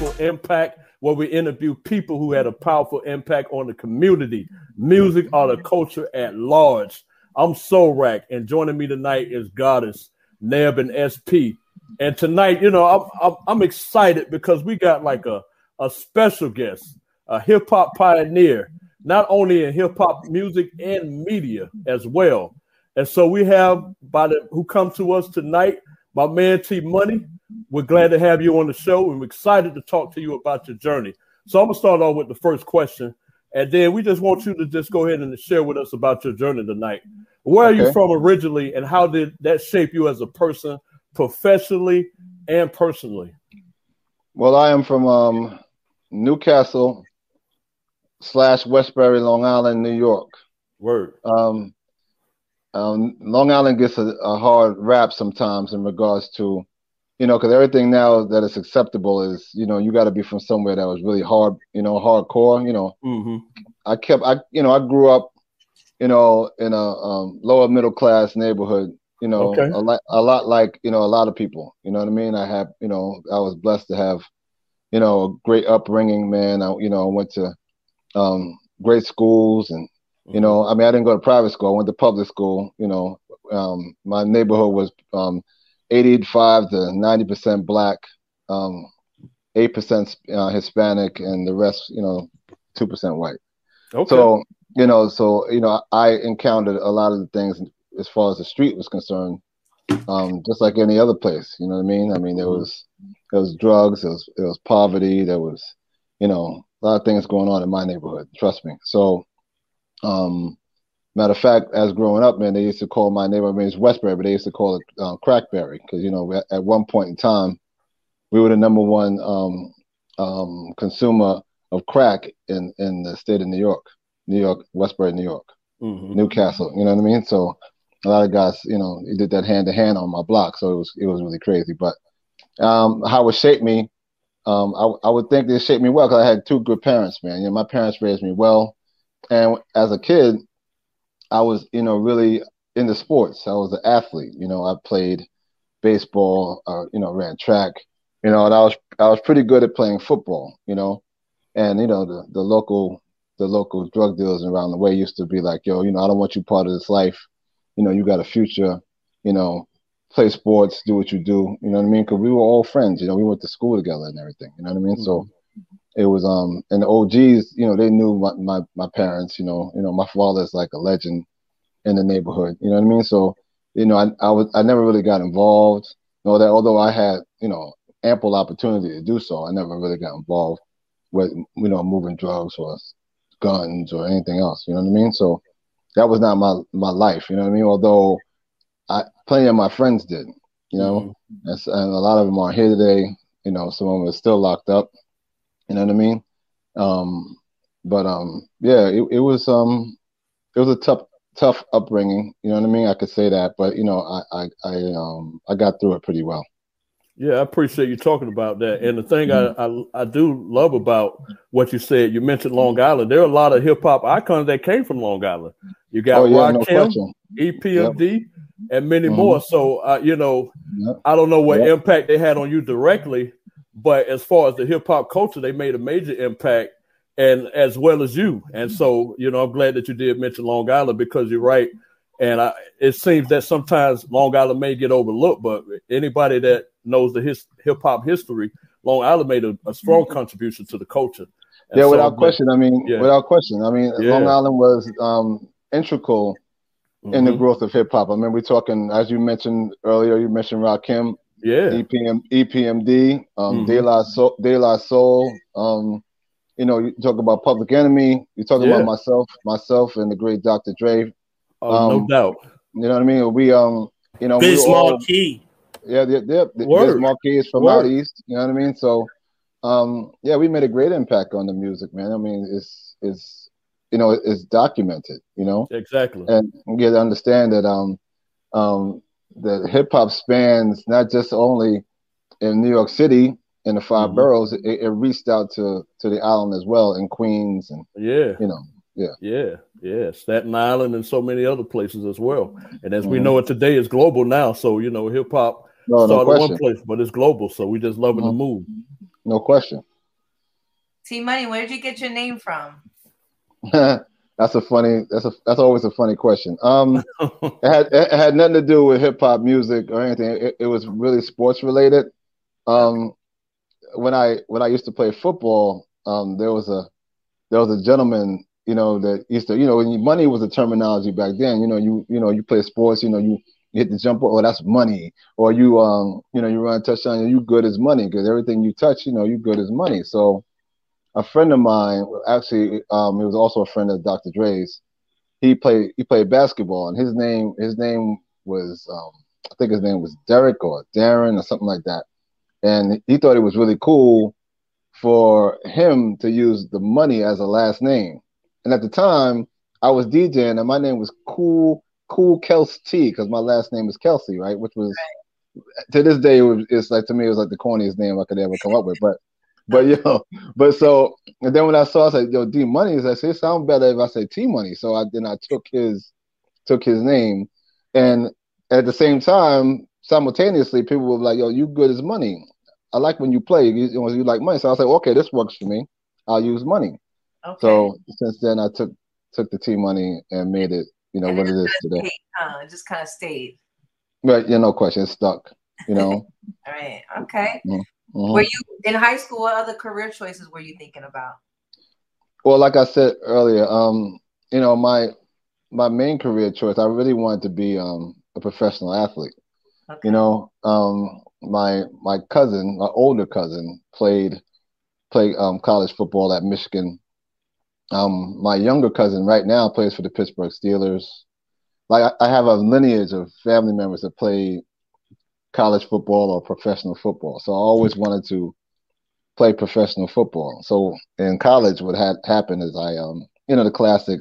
Powerful Impact, where we interview people who had a powerful impact on the community, music, or the culture at large. I'm Soulrack, and joining me tonight is Goddess, Neb, and SP. And tonight, you know, I'm, I'm, I'm excited because we got like a, a special guest, a hip hop pioneer, not only in hip hop music and media as well. And so we have by the who come to us tonight, my man T Money. We're glad to have you on the show, and we're excited to talk to you about your journey. So I'm gonna start off with the first question, and then we just want you to just go ahead and share with us about your journey tonight. Where okay. are you from originally, and how did that shape you as a person, professionally and personally? Well, I am from um, New Cassel slash Westbury, Long Island, New York. Word. Um, um, Long Island gets a, a, hard rap sometimes in regards to, you know, because everything now that is acceptable is, you know, you got to be from somewhere that was really hard, you know, hardcore. You know, mm-hmm. I kept, I, you know, I grew up, you know, in a um, lower middle class neighborhood. You know, okay. a lot, a lot like you know, a lot of people. You know what I mean? I had, you know, I was blessed to have, you know, a great upbringing. Man, I, you know, I went to um, great schools and you know, I mean, I didn't go to private school. I went to public school. You know, um, my neighborhood was um, 85 to 90 percent black, um, eight percent uh, Hispanic, and the rest, you know, two percent white. Okay. So you know, so you know, I encountered a lot of the things as far as the street was concerned, um, just like any other place. You know what I mean? I mean, there was there was drugs, there was there was poverty, there was, you know, a lot of things going on in my neighborhood. Trust me. So um, matter of fact, as growing up, man, they used to call my neighborhood, I mean, it's Westbury, but they used to call it uh, Crackberry because, you know, at one point in time, we were the number one um, um, consumer of crack in, in the state of New York, New York, Westbury, New York, mm-hmm. New Cassel. You know what I mean? So a lot of guys, you know, he did that hand to hand on my block, so it was it was really crazy. But um, how it shaped me, um, I, I would think it shaped me well because I had two good parents, man. You know, my parents raised me well. And as a kid, I was, you know, really into sports. I was an athlete. You know, I played baseball, uh, you know, ran track. You know, and I was I was pretty good at playing football. You know, and you know the the local the local drug dealers around the way used to be like, yo, you know, I don't want you part of this life. You know, you got a future. You know, play sports, do what you do. You know what I mean? Because we were all friends. You know, we went to school together and everything. You know what I mean? Mm-hmm. So it was um and the OGs, you know, they knew my, my, my parents, you know, you know, my father's like a legend in the neighborhood, you know what I mean? So, you know, I I was I never really got involved. You know that although I had, you know, ample opportunity to do so, I never really got involved with you know, moving drugs or guns or anything else, you know what I mean? So that was not my my life, you know what I mean? Although I plenty of my friends did, you know, mm-hmm. and a lot of them are here today. You know, some of them are still locked up. You know what I mean? Um, but um, yeah, it, it was um, it was a tough tough upbringing. You know what I mean? I could say that, but you know, I I I um I got through it pretty well. Yeah, I appreciate you talking about that. And the thing mm-hmm. I, I, I do love about what you said, you mentioned Long Island. There are a lot of hip hop icons that came from Long Island. You got oh, yeah, Rakim, no EPMD, yep. and many mm-hmm. more. So uh, you know, yep. I don't know what yep. impact they had on you directly, but as far as the hip hop culture, they made a major impact, and as well as you. And so, you know, I'm glad that you did mention Long Island because you're right. And I, it seems that sometimes Long Island may get overlooked, but anybody that knows the his, hip hop history, Long Island made a, a strong contribution to the culture. And yeah, so, without question. I mean, yeah. without question. I mean, yeah. Long Island was um, integral mm-hmm. in the mm-hmm. growth of hip hop. I mean, we're talking, as you mentioned earlier, you mentioned Rakim, yeah. EPM, EPMD, um, mm-hmm. De La Soul, De La Soul. Um, you know, you talk about Public Enemy. You talk yeah. about myself, myself, and the great Dr. Dre. Oh, um, no doubt. You know what I mean? We um, you know, Biz we Markie. Yeah, yeah, yeah. Biz Markie is from Word. out east. You know what I mean? So, um, yeah, we made a great impact on the music, man. I mean, it's it's you know, it's documented. You know, exactly, and you get to understand that um, um, the hip hop spans not just only in New York City in the 5 mm-hmm. boroughs, it, it, reached out to to the island as well in Queens and yeah, you know, yeah, yeah, yeah, Staten Island and so many other places as well. And as mm-hmm. we know it today, is global now. So you know, hip hop no, started no one place, but it's global. So we just loving mm-hmm. the move. no question. T Money, where did you get your name from? that's a funny. That's a that's always a funny question. Um, it had it had nothing to do with hip hop music or anything. It, it was really sports related. Um, when I when I used to play football, um, there was a there was a gentleman, you know, that used to, you know, when money was a terminology back then. You know, you you know, you play sports, you know, you, you hit the jump, oh, that's money, or you um, you know, you run a touchdown, you good as money because everything you touch, you know, you good as money. So, a friend of mine, actually, um, he was also a friend of Dr. Dre's. He played he played basketball, and his name his name was um, I think his name was Derek or Darren or something like that and he thought it was really cool for him to use the money as a last name. And at the time, I was DJing, and my name was Cool Cool Kelsey T because my last name is Kelsey, right? Which was right. to this day, it was, it's like to me, it was like the corniest name I could ever come up with. But but yo, but so and then when I saw, I said, "Yo, D Money," I said, "It sounds better if I say T Money." So I then I took his took his name, and at the same time, simultaneously, people were like, "Yo, you good as money." I like when you play. You, you like money, so I was like, okay, this works for me. I'll use money. Okay. So since then, I took took the T money and made it, you know, and what it is today. Stayed, huh? It just kind of stayed. Right, yeah, no question. It's stuck. You know. All right. Okay. Mm-hmm. Were you in high school? What other career choices were you thinking about? Well, like I said earlier, um, you know, my my main career choice, I really wanted to be um, a professional athlete. Okay. You know, um, my my cousin, my older cousin, played played um, college football at Michigan. Um, my younger cousin right now plays for the Pittsburgh Steelers. Like I, I have a lineage of family members that play college football or professional football. So I always wanted to play professional football. So in college, what had happened is I, um, you know, the classic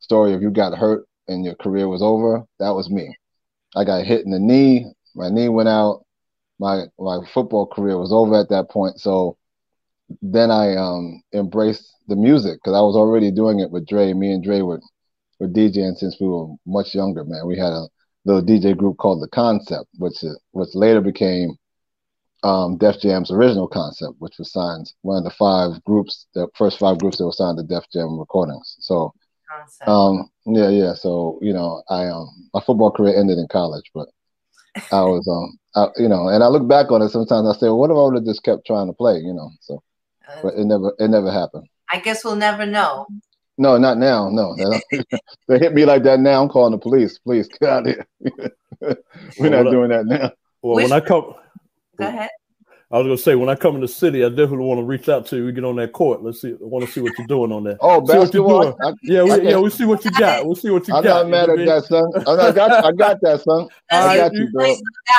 story of you got hurt and your career was over. That was me. I got hit in the knee. My knee went out my my football career was over at that point. So then I um embraced the music because I was already doing it with Dre. Me and Dre were were DJing since we were much younger. Man, we had a little DJ group called the Concept, which which later became um, Def Jam's original concept, which was signed one of the five groups, the first five groups that were signed to Def Jam Recordings. So, um, yeah, yeah. So you know, I um, my football career ended in college, but I was um I, you know, and I look back on it sometimes. I say, well, what if I would have just kept trying to play? You know, so uh, but it never it never happened. I guess we'll never know. No, not now. No, they hit me like that now. I'm calling the police. Please, get out here. We're not doing that now. Well, Which, when I come, go ahead. I was gonna say when I come in the city, I definitely want to reach out to you. We get on that court. Let's see. I want to see what you're doing on that. Oh, see basketball. I, yeah, we, yeah. We see what you got. We'll see what you I'm got. I'm not mad at that, son. I got, I got that, son. I got you, bro. Got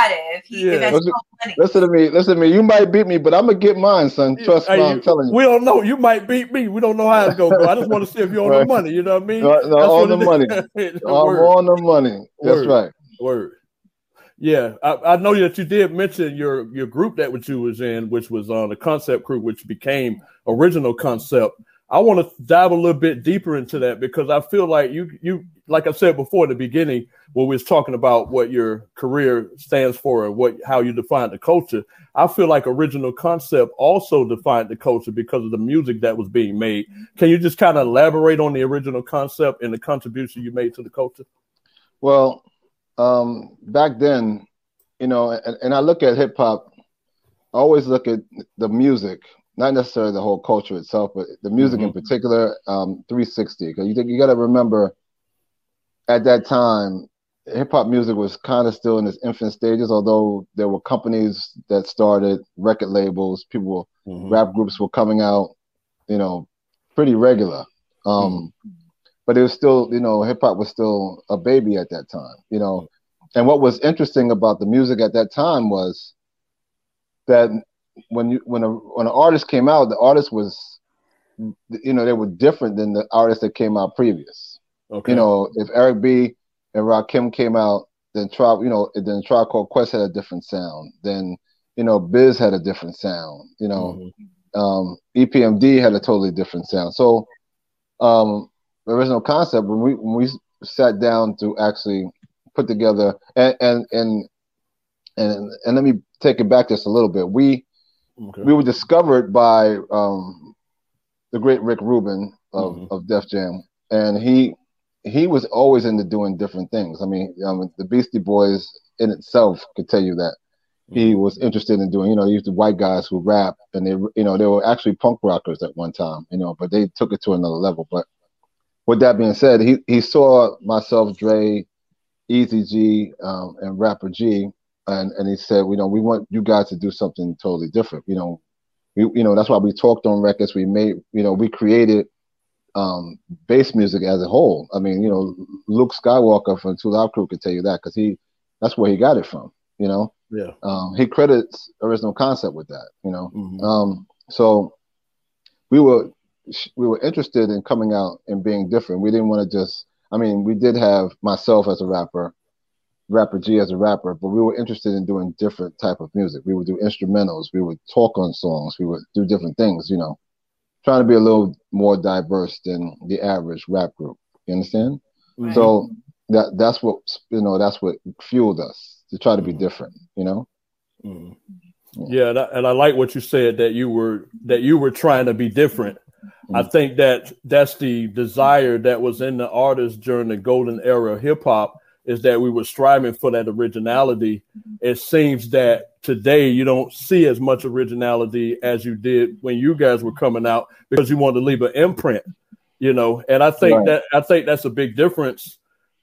it. yeah. listen, listen, to me. Listen to me. You might beat me, but I'm gonna get mine, son. Trust me. I'm telling you. We don't know. You might beat me. We don't know how it's gonna go. I just want to see if you're on right. the money. You know what I mean? No, no on the money. I'm on the money. That's right. Word. Yeah, I, I, know that you did mention your your group that which you was in, which was on uh, the concept crew, which became original concept. I want to dive a little bit deeper into that because I feel like you you like I said before in the beginning when we was talking about what your career stands for and what how you define the culture. I feel like original concept also defined the culture because of the music that was being made. Can you just kind of elaborate on the original concept and the contribution you made to the culture? Well, um, back then, you know, and, and I look at hip hop, I always look at the music, not necessarily the whole culture itself, but the music mm-hmm. in particular, um, 360. Because you think you got to remember, at that time, hip hop music was kind of still in its infant stages. Although there were companies that started record labels, people, mm-hmm. rap groups were coming out, you know, pretty regular. Um, mm-hmm but it was still, you know, hip hop was still a baby at that time, you know. And what was interesting about the music at that time was that when you when a when an artist came out, the artist was, you know, they were different than the artists that came out previous. Okay. You know, if Eric B and Rakim came out, then Tribe, you know, then Tribe Called Quest had a different sound. Then, you know, Biz had a different sound. You know, mm-hmm. um, EPMD had a totally different sound. So, um, original concept when we when we sat down to actually put together and and and and, and let me take it back just a little bit. We okay. we were discovered by um, the great Rick Rubin of, mm-hmm. of Def Jam, and he he was always into doing different things. I mean, um, the Beastie Boys in itself could tell you that he mm-hmm. was interested in doing. You know, he used the white guys who rap, and they, you know, they were actually punk rockers at one time. You know, but they took it to another level. But with that being said, he he saw myself, Dre, Easy G, um, and Rapper G, and and he said, you know, we want you guys to do something totally different. You know, we you know that's why we talked on records. We made you know we created um, bass music as a whole. I mean, you know, Luke Skywalker from Two Live Crew could tell you that because he that's where he got it from. You know, yeah. Um, he credits original concept with that. You know, mm-hmm. um, so we were we were interested in coming out and being different. We didn't want to just. I mean, we did have myself as a rapper, rapper G as a rapper, but we were interested in doing different type of music. We would do instrumentals. We would talk on songs. We would do different things. You know, trying to be a little more diverse than the average rap group. You understand? Right. So that that's what you know. That's what fueled us to try to be different. You know. Mm. Yeah, and I, and I, like what you said that you were that you were trying to be different. I think that that's the desire that was in the artists during the golden era of hip hop is that we were striving for that originality. It seems that today you don't see as much originality as you did when you guys were coming out because you wanted to leave an imprint, you know. And I think right. that I think that's a big difference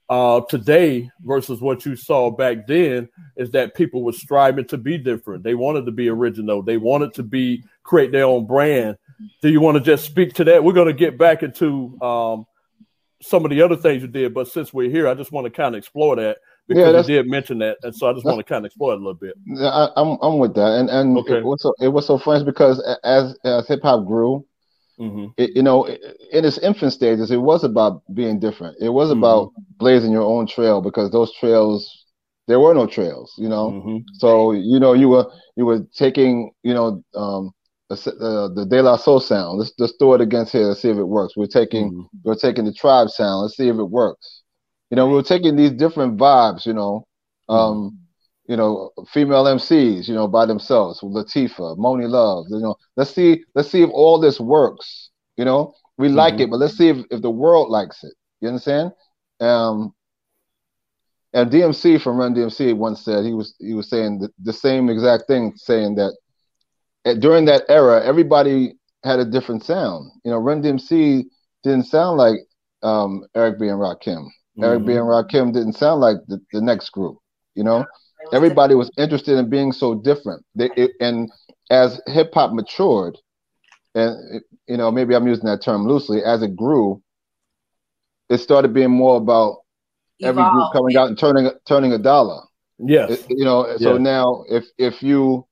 uh, today versus what you saw back then. Is that people were striving to be different. They wanted to be original. They wanted to be create their own brand. Do you want to just speak to that? We're going to get back into um, some of the other things you did, but since we're here, I just want to kind of explore that because yeah, you did mention that, and so I just want to kind of explore it a little bit. Yeah, I, am I'm, I'm with that, and and okay. it was so it was so funny because as as hip hop grew, mm-hmm. it, you know, in its infant stages, it was about being different. It was about mm-hmm. blazing your own trail because those trails there were no trails, you know. Mm-hmm. So you know you were you were taking you know um, the, the De La Soul sound. Let's just throw it against here. Let's see if it works. We're taking mm-hmm. we're taking the tribe sound. Let's see if it works. You know, we are taking these different vibes. You know, um, mm-hmm. you know, female MCs. You know, by themselves. Latifah, Monie Love. You know, let's see let's see if all this works. You know, we like mm-hmm. it, but let's see if, if the world likes it. You understand? Um, and DMC from Run DMC once said he was he was saying the, the same exact thing, saying that during that era, everybody had a different sound. You know, Run DMC didn't sound like um, Eric B and Rakim. Mm-hmm. Eric B and Rakim didn't sound like the, the next group. You know, everybody was interested in being so different. They, it, and as hip hop matured, and you know, maybe I'm using that term loosely, as it grew, it started being more about every group coming out and turning turning a dollar. Yes. you know, so now if if you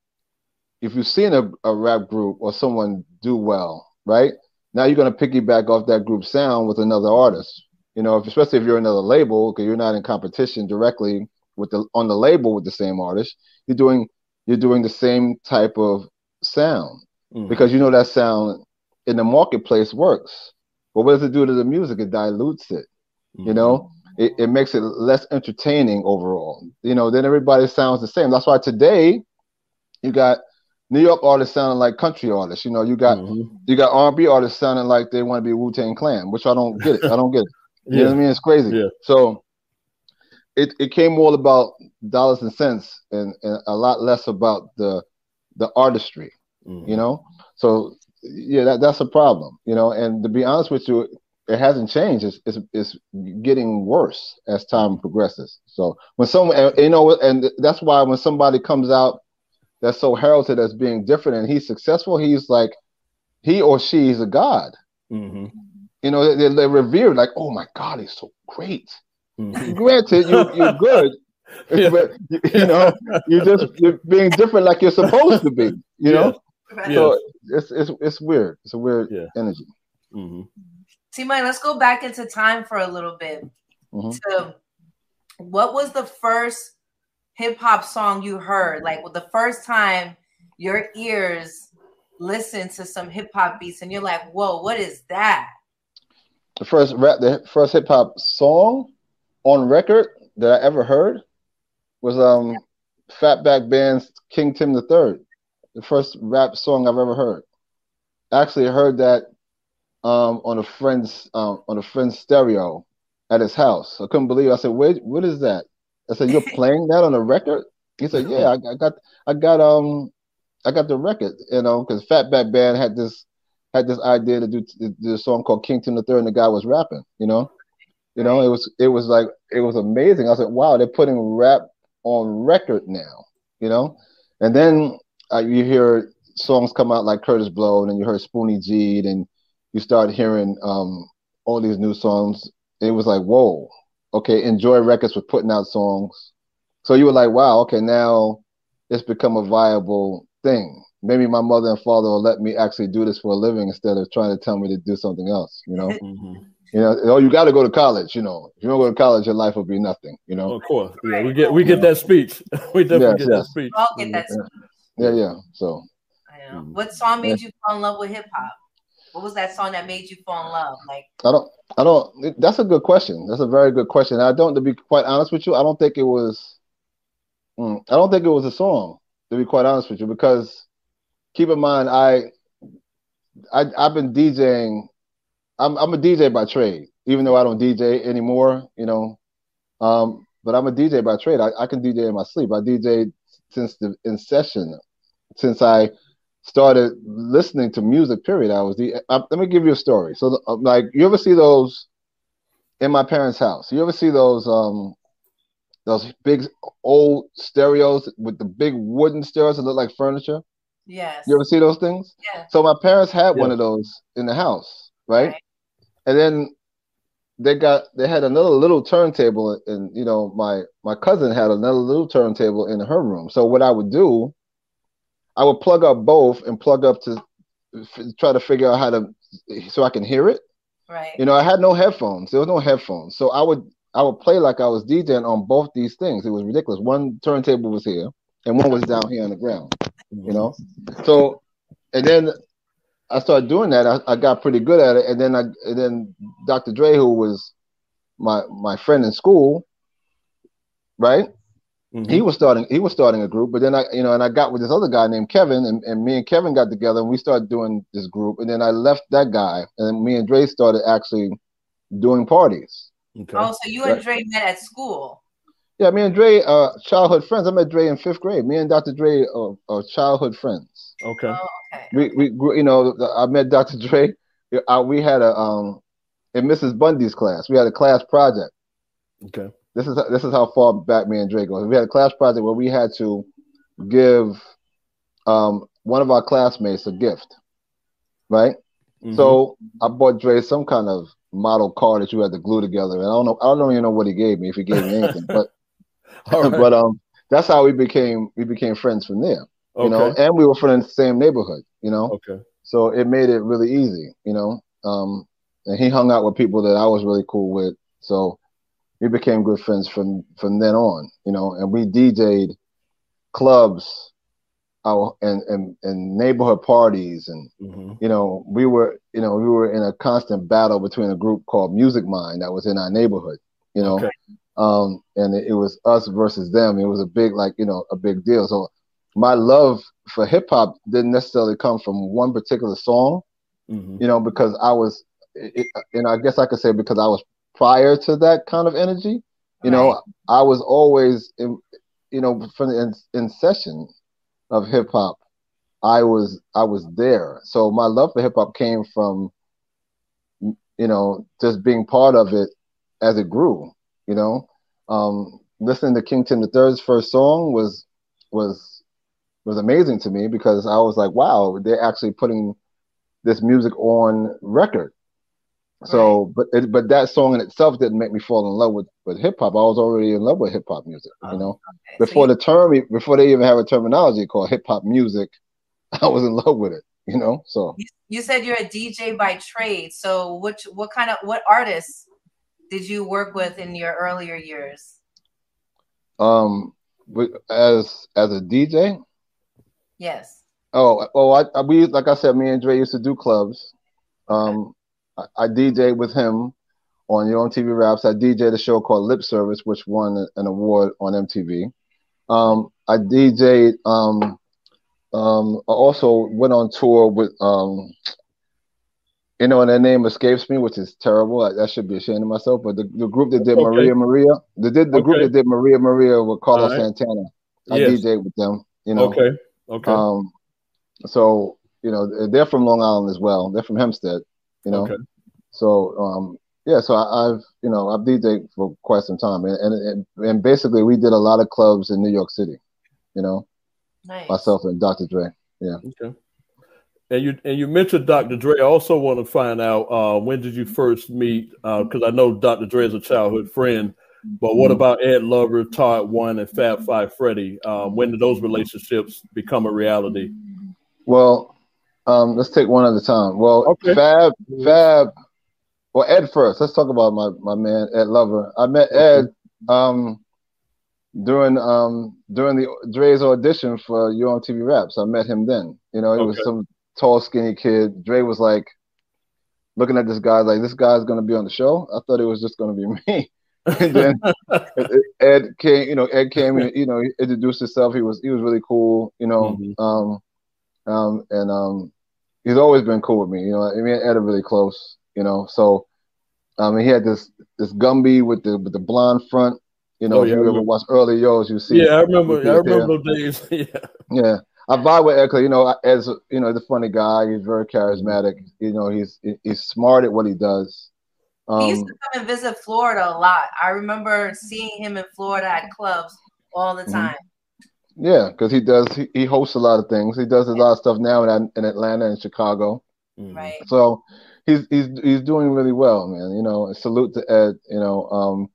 if you've seen a, a rap group or someone do well, right? Now you're gonna piggyback off that group sound with another artist. You know, if, especially if you're another label, because you're not in competition directly with the on the label with the same artist. You're doing you're doing the same type of sound mm-hmm. because you know that sound in the marketplace works. But what does it do to the music? It dilutes it. Mm-hmm. You know, it, it makes it less entertaining overall. You know, then everybody sounds the same. That's why today you got New York artists sounding like country artists. You know, you got mm-hmm. you got R&B artists sounding like they want to be Wu Tang Clan, which I don't get it. I don't get it. You yeah. know what I mean? It's crazy. Yeah. So it, it came all about dollars and cents and, and a lot less about the the artistry. Mm-hmm. You know, so yeah, that, that's a problem. You know, and to be honest with you, it hasn't changed. It's, it's, it's getting worse as time progresses. So when someone, you know, and that's why when somebody comes out that's so heralded as being different and he's successful, he's like he or she is a god. Mm-hmm. You know, they're, they're, revered like, oh my God, he's so great. Mm-hmm. Granted, you, you're good, yeah. but you, you, know, you're just you're being different like you're supposed to be. You know, yeah. so it's it's it's weird. It's a weird yeah. energy. Mm-hmm. See, Mike, let's go back into time for a little bit. Mm-hmm. To what was the first hip hop song you heard? Like well, the first time your ears listened to some hip hop beats and you're like, whoa, what is that? The first rap, the first hip hop song on record that I ever heard was um Fatback Band's King Tim the Third. the first rap song I've ever heard. Actually, I heard that um, on a friend's um, on a friend's stereo at his house. I couldn't believe. It. I said, "Wait, what is that?" I said, "You're playing that on a record?" He said, "Yeah, I, I got, I got, um, I got the record, you know, because Fatback Band had this had this idea to do, to do a song called King Tim the Third, and the guy was rapping, you know, you know, it was it was like it was amazing. I said, "Wow, they're putting rap on record now," you know, and then uh, you hear songs come out like Kurtis Blow, and then you heard Spoonie G, and you start hearing um, all these new songs. It was like, whoa, okay, Enjoy Records was putting out songs. So you were like, wow, okay, now it's become a viable thing. Maybe my mother and father will let me actually do this for a living instead of trying to tell me to do something else, you know? Mm-hmm. You know, oh, you got to go to college. You know, if you don't go to college, your life will be nothing. You know. Of course, yeah, we get we get that speech. we definitely yes, get yes. that speech. All get that speech. Yeah, yeah. So. I know. What song made you fall in love with hip hop? What was that song that made you fall in love? Like. I don't. I don't. That's a good question. That's a very good question. I don't. To be quite honest with you, I don't think it was. Mm, I don't think it was a song. To be quite honest with you, because keep in mind, I, I I've been DJing I'm I'm a DJ by trade, even though I don't DJ anymore, you know. Um, but I'm a DJ by trade. I, I can DJ in my sleep. I DJ since the inception, since I started listening to music. Period. I was the. I, let me give you a story. So, uh, like, you ever see those in my parents' house? You ever see those um those big old stereos with the big wooden stereos that look like furniture? Yes. You ever see those things? Yeah. So my parents had yeah. one of those in the house, right? right? and then they got they had another little turntable and you know my my cousin had another little turntable in her room so what i would do i would plug up both and plug up to f- try to figure out how to so i can hear it. Right. You know i had no headphones. There was no headphones. So i would i would play like i was djing on both these things. It was ridiculous. One turntable was here and one was down here on the ground you know? So and then I started doing that. I, I got pretty good at it, and then I and then Dr. Dre, who was my my friend in school, right? Mm-hmm. He was starting he was starting a group, but then I you know and I got with this other guy named Kevin, and, and me and Kevin got together and we started doing this group, and then I left that guy, and me and Dre started actually doing parties. Okay. Oh, so you and Dre met at school? Yeah, me and Dre, uh, childhood friends. I met Dre in fifth grade. Me and Dr. Dre are, are childhood friends. Okay. Oh, okay. We we you know I met Dr. Dre. I, we had a um in Mrs. Bundy's class. We had a class project. Okay. This is this is how far back me and Dre go. We had a class project where we had to give um one of our classmates a gift, right? Mm-hmm. So I bought Dre some kind of model car that you had to glue together, and I don't know I don't even know what he gave me if he gave me anything, but right. but um, that's how we became we became friends from there. Okay. You know, and we were from the same neighborhood. You know, okay. So it made it really easy. You know, um, and he hung out with people that I was really cool with. So we became good friends from from then on. You know, and we DJ'd clubs our and, and, and neighborhood parties and mm-hmm. you know we were you know we were in a constant battle between a group called Music Mind that was in our neighborhood you know okay um, and it, it, was us versus them. It was a big, like you know, a big deal. So my love for hip hop didn't necessarily come from one particular song, mm-hmm. you know, because I was, it, and I guess I could say because I was prior to that kind of energy. You right. know, I was always, in, you know, from the in, in session of hip hop, I was I was there. So my love for hip hop came from, you know, just being part of it as it grew you know, um, listening to King Tim the Third's first song was was was amazing to me because I was like, wow, they're actually putting this music on record. So, right. but it, but that song in itself didn't make me fall in love with, with hip hop. I was already in love with hip hop music, you oh, know. Okay. Before so you, the term, before they even have a terminology called hip hop music, I was in love with it, you know. So you, you said you're a DJ by trade. So which what kind of what artists did you work with in your earlier years? Um, as as a DJ. Yes. Oh, oh, I, I we like I said, me and Dre used to do clubs. Um, I, I DJ with him on Yo MTV Raps. I DJ a show called Lip Service, which won an award on MTV. Um, I DJed um, um, I also went on tour with um, you know, and their name escapes me, which is terrible. I, I should be ashamed of myself. But the, the group that did okay. Maria Maria, they did the okay. group that did Maria Maria with Carlos right. Santana. I yes. DJ with them. You know. Okay. Okay. Um, so you know they're from Long Island as well. They're from Hempstead. You know. Okay. So um, yeah, so I, have you know I've DJed for quite some time, and, and and basically we did a lot of clubs in New York City. You know. Nice. Myself and Dr. Dre. Yeah. Okay. And you and you mentioned Dr. Dre. I also want to find out uh, when did you first meet? Because uh, I know Dr. Dre is a childhood friend, but what mm-hmm. about Ed Lover, Todd One, and Fab Five Freddy? Um, when did those relationships become a reality? Well, um, let's take one at a time. Well, okay. Fab, Fab, well Ed first. Let's talk about my my man Ed Lover. I met Ed um, during um, during the Dre's audition for Yo MTV Raps. I met him then. You know, he okay. was some tall, skinny kid. Dre was like looking at this guy like this guy's gonna be on the show. I thought it was just gonna be me. and then Ed came, you know, Ed came and you know introduced himself. He was he was really cool, you know, mm-hmm. um, um, and um, he's always been cool with me. You know, I mean, Ed are really close, you know. So, um, he had this this Gumby with the with the blonde front. You know, oh, yeah, if you ever watch early yours, you see. Yeah, I remember. I remember those days. yeah. Yeah. I vibe with Ed you know, as you know, the funny guy. He's very charismatic. You know, he's he's smart at what he does. Um, he used um, to come and visit Florida a lot. I remember seeing him in Florida at clubs all the mm-hmm. Time. Yeah, because he does. He, he, hosts a lot of things. He does a lot of stuff now in, in Atlanta and Chicago. Mm-hmm. Right. So he's he's he's doing really well, man. You know, salute to Ed. You know, um,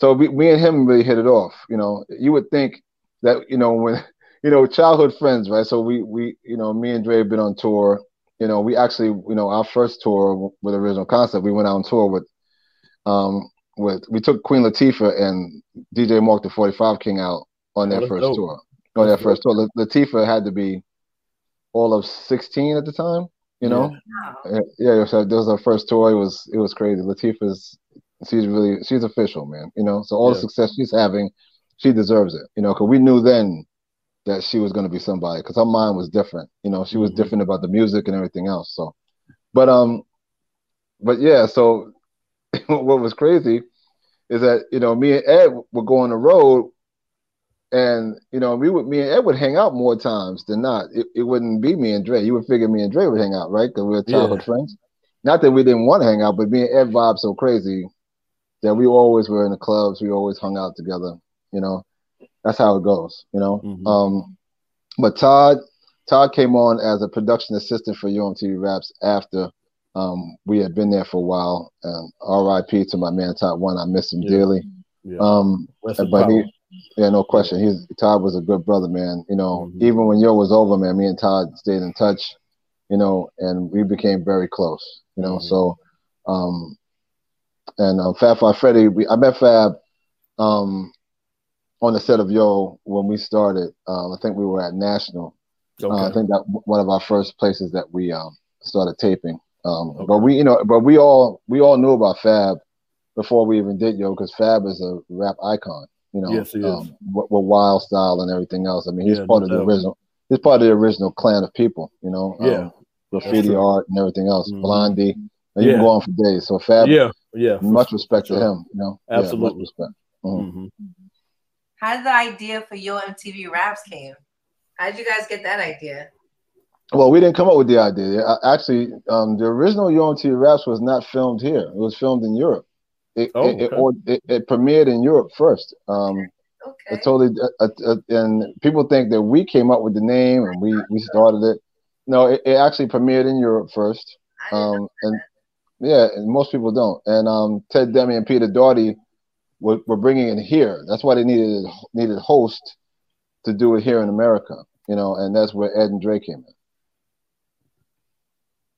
so we, me and him really hit it off. You know, you would think that you know when you know, childhood friends, right? So we we you know, me and Dre have been on tour. You know, we actually, you know, our first tour with original concept, we went out on tour with um with we took Queen Latifah and DJ Mark the 45 King out on their oh, first dope. tour. On their first tour. Latifah had to be all of 16 at the time, you know? Yeah, yeah so this was our first tour. It was it was crazy. Latifah's she's really she's official, man. You know, so all yeah. the success she's having, she deserves it. You know, because we knew then that she was going to be somebody because her mind was different. You know, she was mm-hmm. different about the music and everything else. So, but um, but yeah. So, what was crazy is that you know me and Ed were going the road, and you know we would me and Ed would hang out more times than not. It, it wouldn't be me and Dre. You would figure me and Dre would hang out, right? Because we were childhood yeah. friends. Not that we didn't want to hang out, but me and Ed vibe so crazy that we always were in the clubs. We always hung out together. You know, that's how it goes, you know. Mm-hmm. Um, but Todd, Todd came on as a production assistant for Yo MTV Raps after um, we had been there for a while. And R.I.P. to my man Todd One. I miss him yeah. dearly. Yeah. Um, but he, yeah, no question. He's Todd was a good brother, man. You know, mm-hmm. even when Yo was over, man, me and Todd stayed in touch. You know, and we became very close. You know, mm-hmm. so um, and um, Fab Five Freddy, we I met Fab um on the set of Yo when we started. Um, I think we were at National. Okay. Uh, I think that one of our first places that we um, started taping. Um, okay. But we, you know, but we all we all knew about Fab before we even did Yo because Fab is a rap icon. You know, yes, he um, is. With, with, Wild Style and everything else. I mean, he's yeah, part no of the original. He's part of the original clan of people. You know, yeah, um, graffiti art and everything else. Mm-hmm. Blondie. And you yeah. can go on for days. So Fab, yeah, yeah, much respect sure. to him. You know, absolutely yeah, much respect. Mm-hmm. Mm-hmm. How did the idea for Yo MTV Raps came? How did you guys get that idea? Well, we didn't come up with the idea. Actually, um, the original Yo MTV Raps was not filmed here. It was filmed in Europe. It, oh, okay. it, it, it, premiered in Europe first. Um, okay. It totally, uh, uh, and people think that we came up with the name and we, we started it. No, it, it actually premiered in Europe first. Um, and yeah, and most people don't. And um, Ted Demme and Peter Dougherty we're, we're bringing it here. That's why they needed needed host to do it here in America, you know, and that's where Ed and Dre came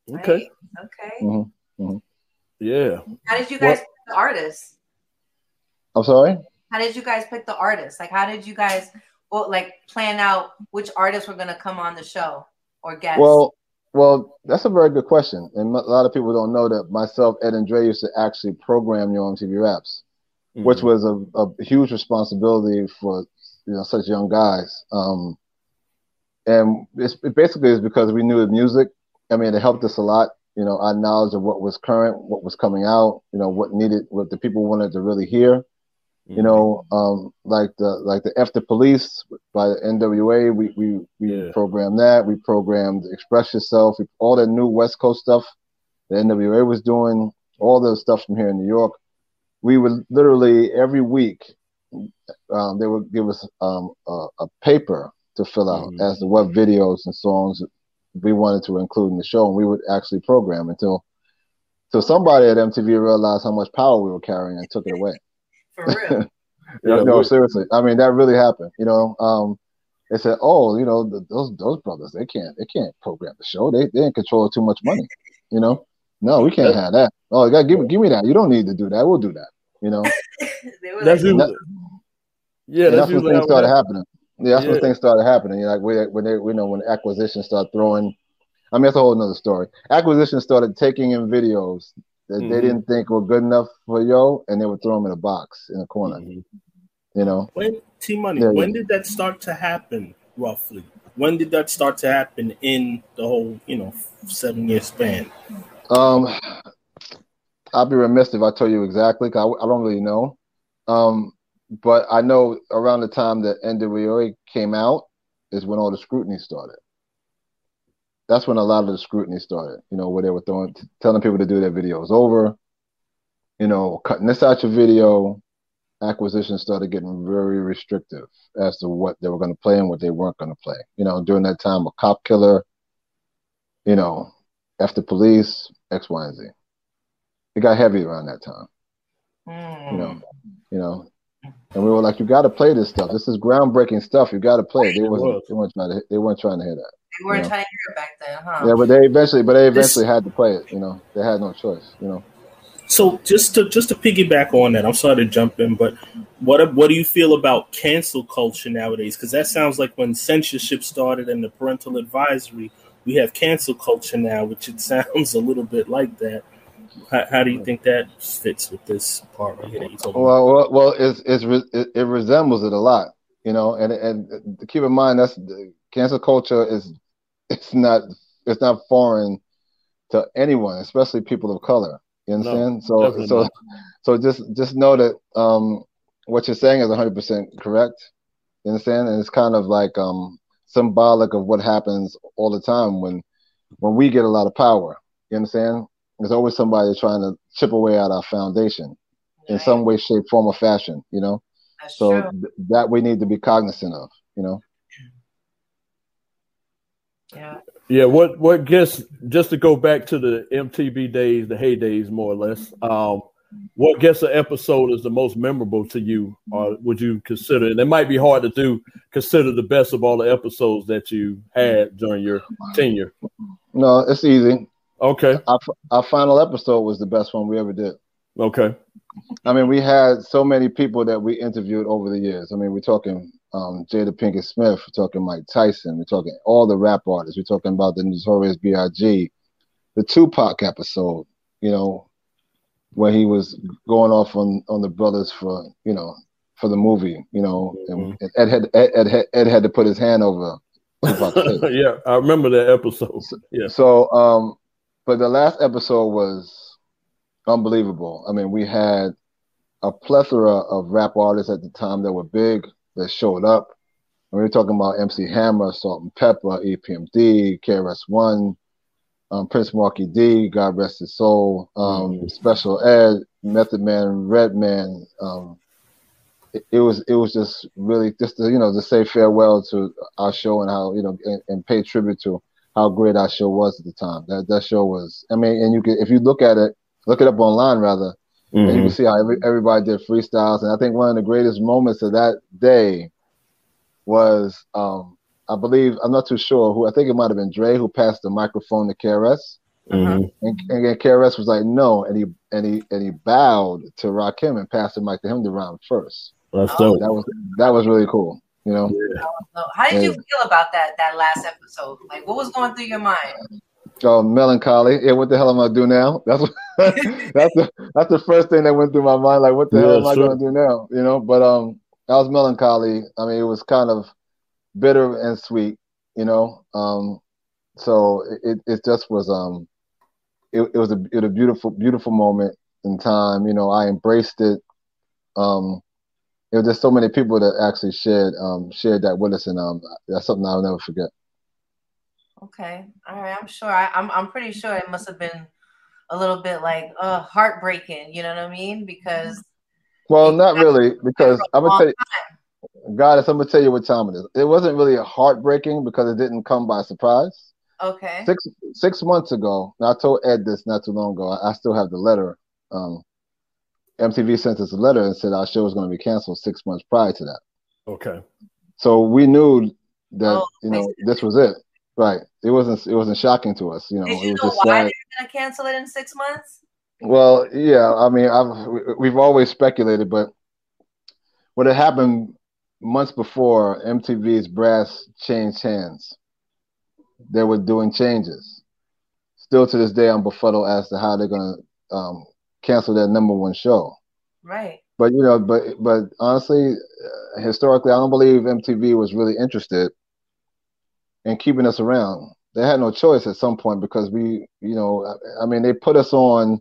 in. Okay. Right. Okay. Mm-hmm. Mm-hmm. Yeah. How did you guys pick the artists? I'm sorry. How did you guys pick the artists? Like, how did you guys well, like plan out which artists were going to come on the show or guests? Well, well, that's a very good question, and a lot of people don't know that myself, Ed, and Dre used to actually program Yo MTV Raps mm-hmm. which was a, a, huge responsibility for you know such young guys. Um, and it's, it basically is because we knew the music. I mean, it helped us a lot. You know, our knowledge of what was current, what was coming out. You know, what needed, what the people wanted to really hear. Mm-hmm. You know, um, like the like the F the Police by the NWA. We we we yeah. programmed that. We programmed Express Yourself. All the new West Coast stuff the NWA was doing. All the stuff from here in New York. We would literally every week um, they would give us um, a, a, paper to fill out mm-hmm. as to what videos and songs we wanted to include in the show, and we would actually program until until somebody at MTV realized how much power we were carrying and took it away. For real. yeah, no, seriously. I mean, that really happened. You know, um, they said, "Oh, you know, the, those those brothers, they can't they can't program the show. They they in control too much money. You know, no, we can't have that. Oh, God, give me give me that. You don't need to do that. We'll do that. You know, that's like, that, yeah, that's, that's when things started happening. Yeah, that's yeah. when things started happening. You know, like when they, you know, when acquisitions start throwing. I mean, that's a whole another story. Acquisitions started taking in videos that mm-hmm. they didn't think were good enough for yo, and they would throw them in a box in a corner. Mm-hmm. You know, when T Money, yeah, when yeah. did that start to happen? Roughly, when did that start to happen in the whole, you know, seven year span? Um, I'll be remiss if I tell you exactly. Cause I, I don't really know. Um, but I know around the time that NWA came out is when all the scrutiny started. That's when a lot of the scrutiny started. You know, where they were throwing, telling people to do their videos over. You know, cutting this out your video. Acquisitions started getting very restrictive as to what they were going to play and what they weren't going to play. You know, during that time, a cop killer. You know, after police, X, Y, and Z. It got heavy around that time. Mm. You know, you know, and we were like, "You got to play this stuff. This is groundbreaking stuff. You got to play." They weren't, they weren't trying to. They weren't trying to hear that. They weren't you know? trying to hear it back then, huh? Yeah, but they eventually, but they eventually this... had to play it. You know, they had no choice. You know. So just to just to piggyback on that, I'm sorry to jump in, but what what do you feel about cancel culture nowadays? Because that sounds like when censorship started and the parental advisory, we have cancel culture now, which it sounds a little bit like that. How, how do you think that fits with this part right here that you told me? Well, well, well it's, it's it, it resembles it a lot, you know. And and keep in mind that's cancel culture is it's not it's not foreign to anyone, especially people of color. You understand? No, so so not. so just just know that um, what you're saying is 100 percent correct. You understand? And it's kind of like um, symbolic of what happens all the time when when we get a lot of power. You understand? There's always somebody trying to chip away at our foundation in some way, shape, form, or fashion. You know, That's so th- that we need to be cognizant of. You know. Yeah. Yeah. What what gets just to go back to the MTV days, the heydays, more or less. Um, what guess an episode is the most memorable to you, or would you consider? And it might be hard to do. Consider the best of all the episodes that you had during your tenure. No, it's easy. Okay. Our, our final episode was the best one we ever did. Okay. I mean, we had so many people that we interviewed over the years. I mean, we're talking um, Jada Pinkett Smith, we're talking Mike Tyson, we're talking all the rap artists, we're talking about the Notorious B.I.G., the Tupac episode, you know, where he was going off on on the brothers for you know for the movie, you know, mm-hmm. Ed had Ed, Ed, Ed had to put his hand over. yeah, I remember that episode. Yeah. So, um, but the last episode was unbelievable. I mean, we had a plethora of rap artists at the time that were big that showed up. And we were talking about MC Hammer, Salt-N-Pepa, EPMD, KRS One, um, Prince Markie Dee, God rest his soul, um, mm-hmm. Special Ed, Method Man, Redman. Um, it, it, was it was just really just to, you know to say farewell to our show and how you know and, and, pay tribute to how great our show was at the time. That that show was. I mean, and you can if you look at it, look it up online rather, mm-hmm. and you can mm-hmm. see how every, everybody did freestyles. And I think one of the greatest moments of that day was um, I believe I'm not too sure who I think it might have been Dre who passed the microphone to KRS. Mm-hmm. And, and KRS was like, no, and he and he and he bowed to Rakim and passed the mic to him to round first. That's dope. That was that was really cool. You know. Yeah. How did you feel about that that last episode? Like, what was going through your mind? Oh, melancholy. Yeah, what the hell am I do now? That's what, that's the that's the first thing that went through my mind. Like, what the yeah, hell am I going to do now? You know. But um, I was melancholy. I mean, it was kind of bitter and sweet. you know. Um, so it, it just was um, it, it was a it was a beautiful beautiful moment in time. You know, I embraced it. Um, there was just so many people that actually shared um shared that with us, and um, that's something I'll never forget. Okay, all right. I'm sure. I, I'm I'm pretty sure it must have been a little bit like uh heartbreaking. You know what I mean? Because well, not really, because I'm gonna tell you, God, I'm gonna tell you what time it is. It wasn't really heartbreaking because it didn't come by surprise. Okay. Six six months ago, I told Ed this not too long ago. I, I still have the letter. Um, MTV sent us a letter and said our show was going to be canceled six months prior to that. Okay. So we knew that oh, you know this was it. Right. It wasn't. It wasn't shocking to us. You know. Did you know why sad. they were going to cancel it in six months? Well, yeah. I mean, I've we've always speculated, but what had happened months before MTV's brass changed hands, they were doing changes. Still to this day, I'm befuddled as to how they're going to um, cancel their number one show. Right. But you know, but but honestly, uh, historically, I don't believe MTV was really interested in keeping us around. They had no choice at some point because we, you know, I mean, they put us on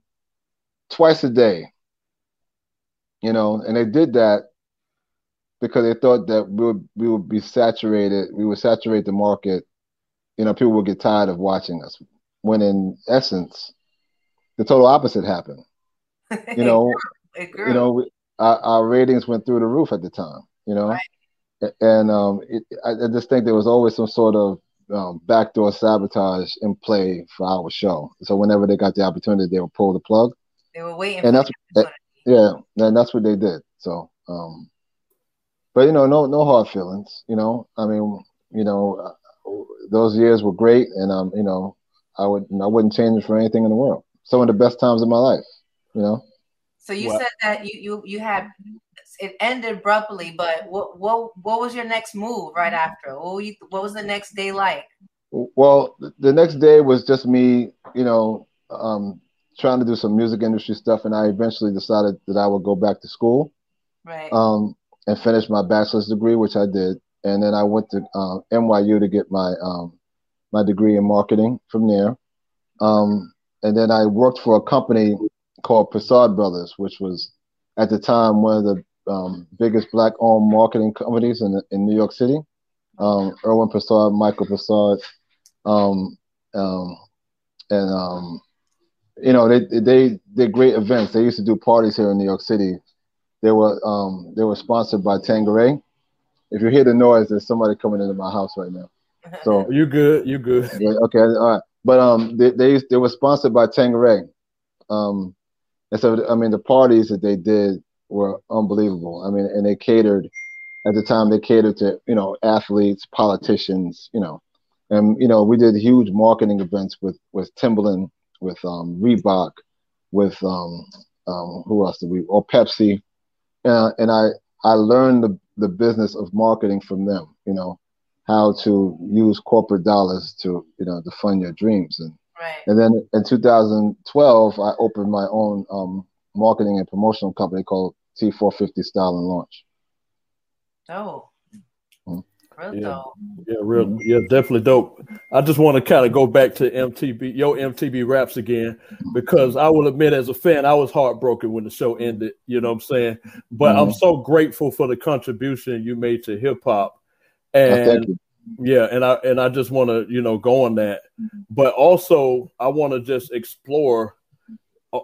twice a day. You know, and they did that because they thought that we would we would be saturated. We would saturate the market. You know, people would get tired of watching us. When in essence, the total opposite happened. You know, you know, our, our, ratings went through the roof at the time. You know, right. and um, it, I, I, just think there was always some sort of um, backdoor sabotage in play for our show. So whenever they got the opportunity, they would pull the plug. They were waiting. And that's yeah, and that's what they did. So, um, but you know, no no hard feelings. You know, I mean, you know, uh, those years were great, and um, you know, I would I wouldn't change it for anything in the world. Some of the best times of my life. You know. So you what? said that you you you had it ended abruptly, but what what what was your next move right after? What you, what was the next day like? Well, the next day was just me, you know, um, trying to do some music industry stuff, and I eventually decided that I would go back to school, right, um, and finish my bachelor's degree, which I did, and then I went to uh, NYU to get my um, my degree in marketing from there, um, and then I worked for a company called Prasad Brothers, which was at the time one of the um, biggest black-owned marketing companies in in New York City. Um, Irwin Prasad, Michael Prasad, um, um, and um, you know they they did great events. They used to do parties here in New York City. They were um, they were sponsored by Tanqueray. If you hear the noise, there's somebody coming into my house right now. So you good? You good? Okay, all right. But um, they they, they were sponsored by Tanqueray. Um, and so, I mean, the parties that they did were unbelievable. I mean, and they catered at the time. They catered to you know athletes, politicians, you know, and you know we did huge marketing events with with Timberland, with um, Reebok, with um, um, who else did we? Or Pepsi, uh, and I I learned the the business of marketing from them. You know, how to use corporate dollars to you know to fund your dreams and Right. And then in 2012, I opened my own um, marketing and promotional company called T450 Style and Launch. Oh. Hmm. Real yeah, dope. yeah, real, yeah, definitely dope. I just want to kind of go back to MTV, Yo MTV Raps again, because I will admit, as a fan, I was heartbroken when the show ended. You know what I'm saying? But mm-hmm. I'm so grateful for the contribution you made to hip hop, and yeah, and I and I just want to you know go on that, but also I want to just explore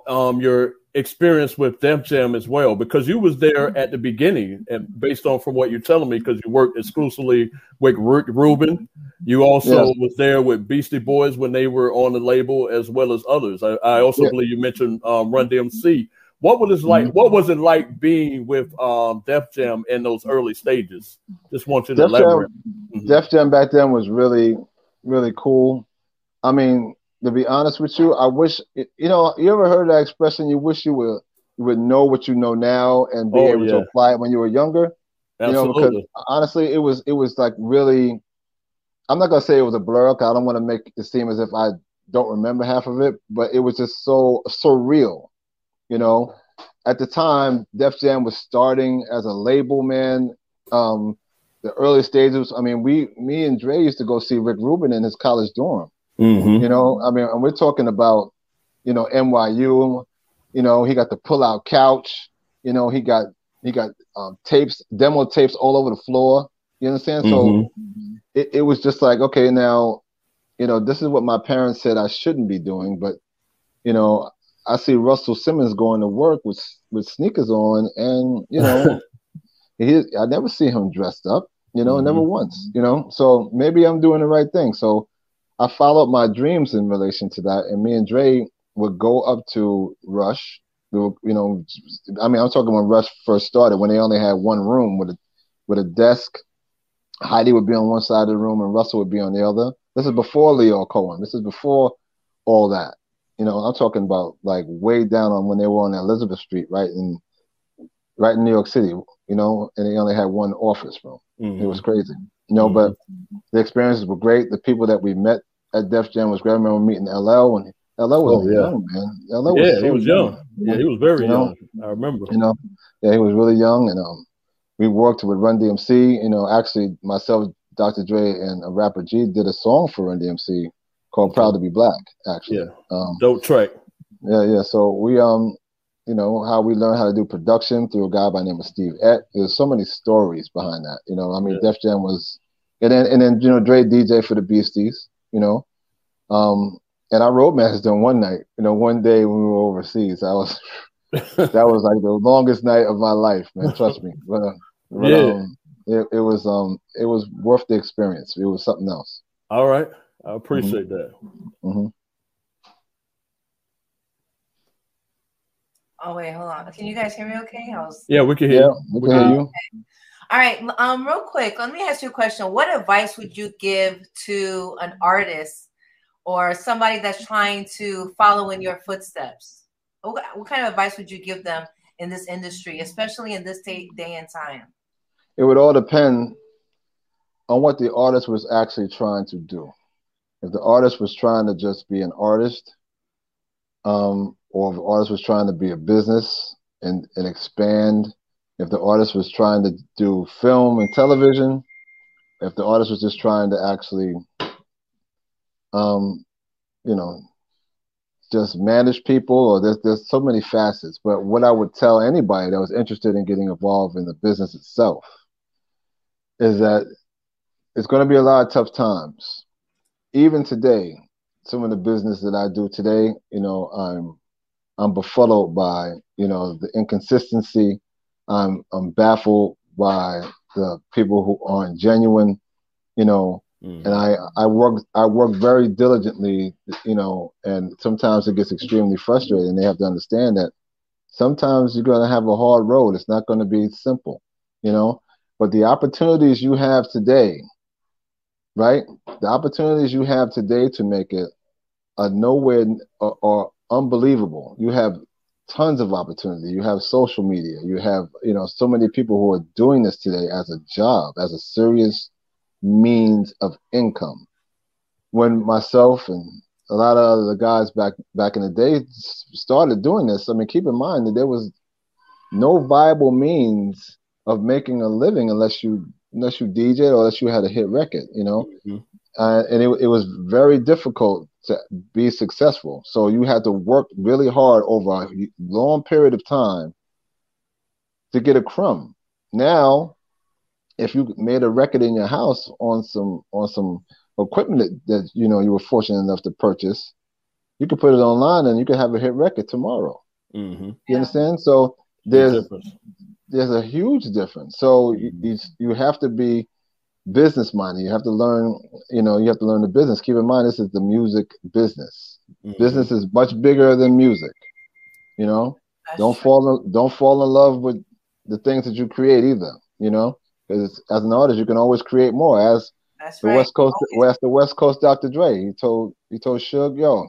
um your experience with Def Jam as well because you was there at the beginning and based on from what you're telling me because you worked exclusively with Rubin, you also yes. was there with Beastie Boys when they were on the label as well as others. I, I also believe you mentioned um, Run DMC what was it like? Mm-hmm. What was it like being with um, Def Jam in those early stages? Just want you to Def elaborate. Jam, mm-hmm. Def Jam back then was really, really cool. I mean, to be honest with you, I wish you know. You ever heard that expression? You wish you would you would know what you know now and be oh, able yeah. to apply it when you were younger. Absolutely. You know, because honestly, it was it was like really. I'm not gonna say it was a blur. Cause I don't want to make it seem as if I don't remember half of it, but it was just so so real you know, at the time, Def Jam was starting as a label, man. Um, the early stages. I mean, we, me and Dre used to go see Rick Rubin in his college dorm. Mm-hmm. You know, I mean, and we're talking about, you know, NYU. You know, he got the pull-out couch. You know, he got he got um, tapes, demo tapes all over the floor. You understand? Mhm. So it, it was just like, okay, now, you know, this is what my parents said I shouldn't be doing, but you know, I see Russell Simmons going to work with with sneakers on, and you know, he I never see him dressed up. You know, never mm-hmm. once. You know, so maybe I'm doing the right thing. So I followed my dreams in relation to that, and me and Dre would go up to Rush. We were, you know, I mean, I'm talking when Rush first started, when they only had one room with a with a desk. Heidi would be on one side of the room, and Russell would be on the other. This is before Lyor Cohen. This is before all that. You know, I'm talking about like way down on when they were on Elizabeth Street, right in right in New York City. You know, and they only had one office room. Mhm. It was crazy. You know, but the experiences were great. The people that we met at Def Jam was great. I remember meeting LL when LL was Oh, yeah. young, man. LL was yeah, so he was young. Yeah, he was very You know? young. I remember. You know, yeah, he was really young, and um, we worked with Run DMC. You know, actually, myself, Dr. Dre, and a rapper G did a song for Run DMC called "Proud to Be Black." Actually, Yeah. um, Dope track. yeah, yeah. So we um, you know, how we learned how to do production through a guy by the name of Steve Ett. There's so many stories behind that. You know, I mean, Yeah. Def Jam was, and then and then you know, Dre DJ for the Beasties. You know, um, and I mastered them one night. You know, one day when we were overseas, I was that was like the longest night of my life, man. Trust me. But, but, Yeah. um, it, it was um, it was worth the experience. It was something else. All right. I appreciate that. hmm Oh wait, hold on. Can you guys hear me? Okay. I was. Yeah, we can hear Yeah, you. we can hear you. All right. Um, real quick, let me ask you a question. What advice would you give to an artist or somebody that's trying to follow in your footsteps? What, what kind of advice would you give them in this industry, especially in this day, day and time? It would all depend on what the artist was actually trying to do. If the artist was trying to just be an artist, um, or if the artist was trying to be a business and, and expand, if the artist was trying to do film and television, if the artist was just trying to actually, um, you know, just manage people, or there's there's so many facets. But what I would tell anybody that was interested in getting involved in the business itself is that it's going to be a lot of tough times. Even today, some of the business that I do today, you know, I'm I'm befuddled by, you know, the inconsistency. I'm I'm baffled by the people who aren't genuine, you know, Mhm. and I I work I work very diligently, you know, and sometimes it gets extremely frustrating. They have to understand that sometimes you're going to have a hard road. It's not going to be simple, you know. But the opportunities you have today, right? The opportunities you have today to make it are nowhere are, are unbelievable. You have tons of opportunity. You have social media. You have you know so many people who are doing this today as a job, as a serious means of income. When myself and a lot of other guys back back in the day started doing this, I mean, keep in mind that there was no viable means of making a living unless you unless you DJ or unless you had a hit record, you know. Mhm. Uh, and it, it was very difficult to be successful. So you had to work really hard over a long period of time to get a crumb. Now, if you made a record in your house on some on some equipment that, that you know you were fortunate enough to purchase, you could put it online and you could have a hit record tomorrow. Mhm. You Yeah. understand? So there's difference. There's a huge difference. So you, you you have to be business minded. You have to learn, you know, you have to learn the business. Keep in mind, this is the music business. Mhm. Business is much bigger than music. You know, That's don't true. fall in, don't fall in love with the things that you create either. You know, because as an artist, you can always create more. As That's the right. West Coast, Always. as the West Coast Dr. Dre, he told he told Suge, yo,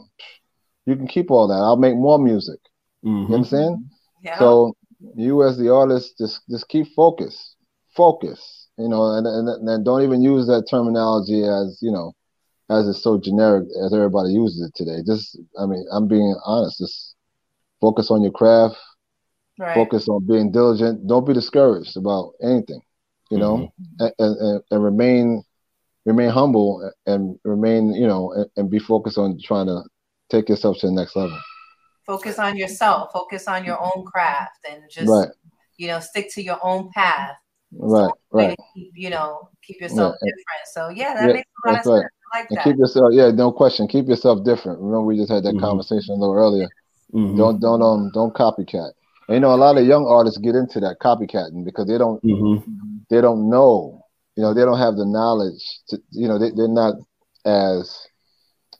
you can keep all that. I'll make more music. You Mhm. understand? Yeah. So you as the artist just just keep focus, focus. You know, and and and don't even use that terminology as you know, as it's so generic as everybody uses it today. Just I mean, I'm being honest. Just focus on your craft. right. Focus on being diligent. Don't be discouraged about anything. you know, mm-hmm. and, and, and remain remain humble and remain, you know, and, and, be focused on trying to take yourself to the next level. Focus on yourself. Focus on your own craft, and just right. you know, stick to your own path. Right, so right. Keep, you know, keep yourself yeah. different. So yeah, that yeah, makes a lot of right. sense. I like and that. keep yourself, yeah, no question. Keep yourself different. Remember, we just had that mm-hmm. conversation a little earlier. Mm-hmm. Don't don't um don't copycat. And, you know, a lot of young artists get into that copycatting because they don't mm-hmm. they don't know. You know, they don't have the knowledge. To, you know, they, they're not as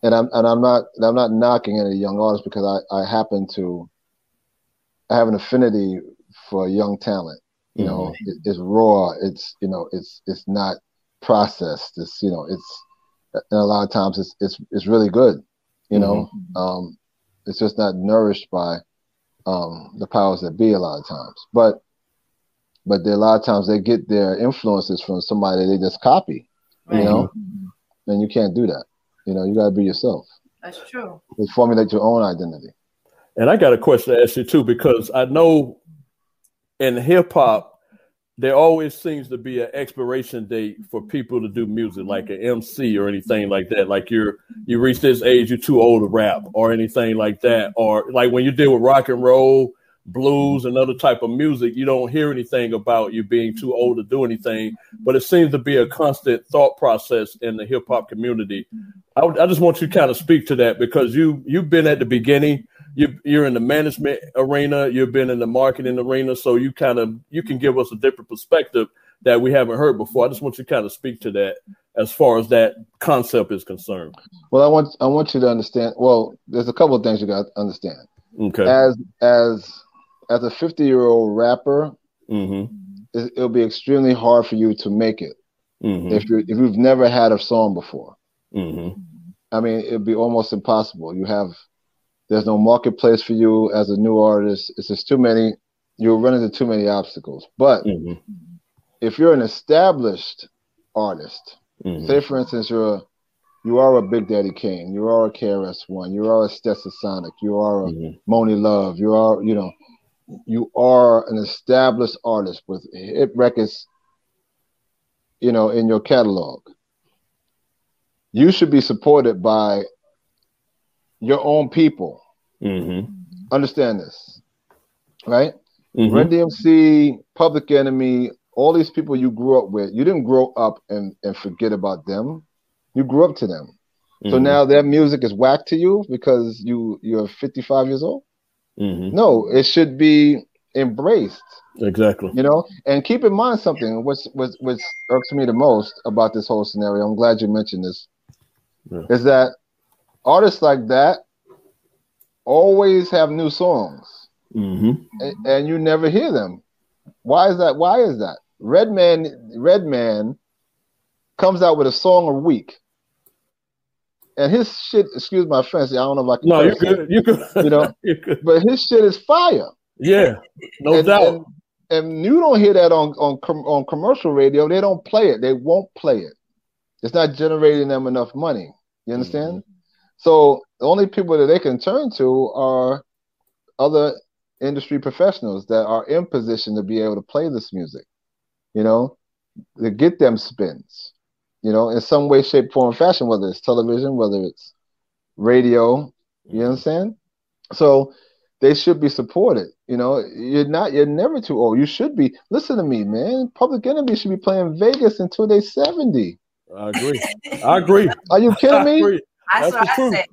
and I'm and I'm not I'm not knocking any young artists because I I happen to I have an affinity for young talent. You know, mm-hmm. it, it's raw. It's you know, it's it's not processed. It's you know, it's and a lot of times it's it's it's really good. You know, mm-hmm. um, it's just not nourished by um, the powers that be a lot of times. But but there, a lot of times they get their influences from somebody they just copy. Right. You know, and you can't do that. You know, you got to be yourself. That's true. You formulate your own identity. And I got a question to ask you too, because I know in hip hop there always seems to be an expiration date for people to do music, like an MC or anything like that. Like you're you reach this age, you're too old to rap or anything like that. Or like when you deal with rock and roll, blues, and other type of music, you don't hear anything about you being too old to do anything. But it seems to be a constant thought process in the hip hop community. I, I just want you to kind of speak to that because you you've been at the beginning you you're in the management arena, you've been in the marketing arena, so you kind of you can give us a different perspective that we haven't heard before. I just want you to kind of speak to that as far as that concept is concerned. Well, I want I want you to understand. Well, there's a couple of things you got to understand. Okay. As as as a 50 year old rapper, mm-hmm. it, will be extremely hard for you to make it mm-hmm. if you if you've never had a song before. Mm-hmm. I mean, it'd be almost impossible. You have there's no marketplace for you as a new artist. It's just too many. You'll run into too many obstacles. But mm-hmm. if you're an established artist, mm-hmm. say for instance you're a, you are a Big Daddy Kane, you are a KRS One, you are a Stetsasonic, you are a mm-hmm. Monie Love, you are you know you are an established artist with hit records, you know, in your catalog. You should be supported by your own people. Mm-hmm. Understand this, right? Mm-hmm. Run DMC, Public Enemy, all these people you grew up with, you didn't grow up and, and forget about them. You grew up to them. Mm-hmm. So now their music is whack to you because you you're 55 years old. Mm-hmm. No, it should be embraced. Exactly. You know, and keep in mind something which which which irks me the most about this whole scenario. I'm glad you mentioned this. Yeah. Is that artists like that always have new songs, mm-hmm. and, and, you never hear them. Why is that? Why is that? Redman, Redman comes out with a song a week, and his shit. Excuse my French. I don't know if I can. No, you're good. You're good. You know, good. but his shit is fire. Yeah, no and, doubt. And, and you don't hear that on on on commercial radio. They don't play it. They won't play it. It's not generating them enough money. You understand? Mm-hmm. So the only people that they can turn to are other industry professionals that are in position to be able to play this music, you know, to get them spins, you know, in some way, shape, form, fashion, whether it's television, whether it's radio, you understand? So they should be supported. You know, you're not, you're never too old. You should be. Listen to me, man. Public Enemy should be playing Vegas until they're 70. I agree. I agree. Are you kidding me? That's, that's what I said.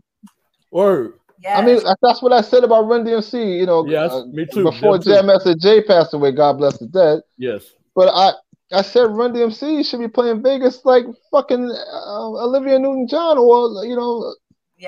Word. Yes. I mean, that's what I said about Run DMC. You know, yes, uh, me too. Before Jam Master Jay passed away, God bless the dead. Yes. But I, I said Run DMC should be playing Vegas like fucking uh, Olivia Newton-John or you know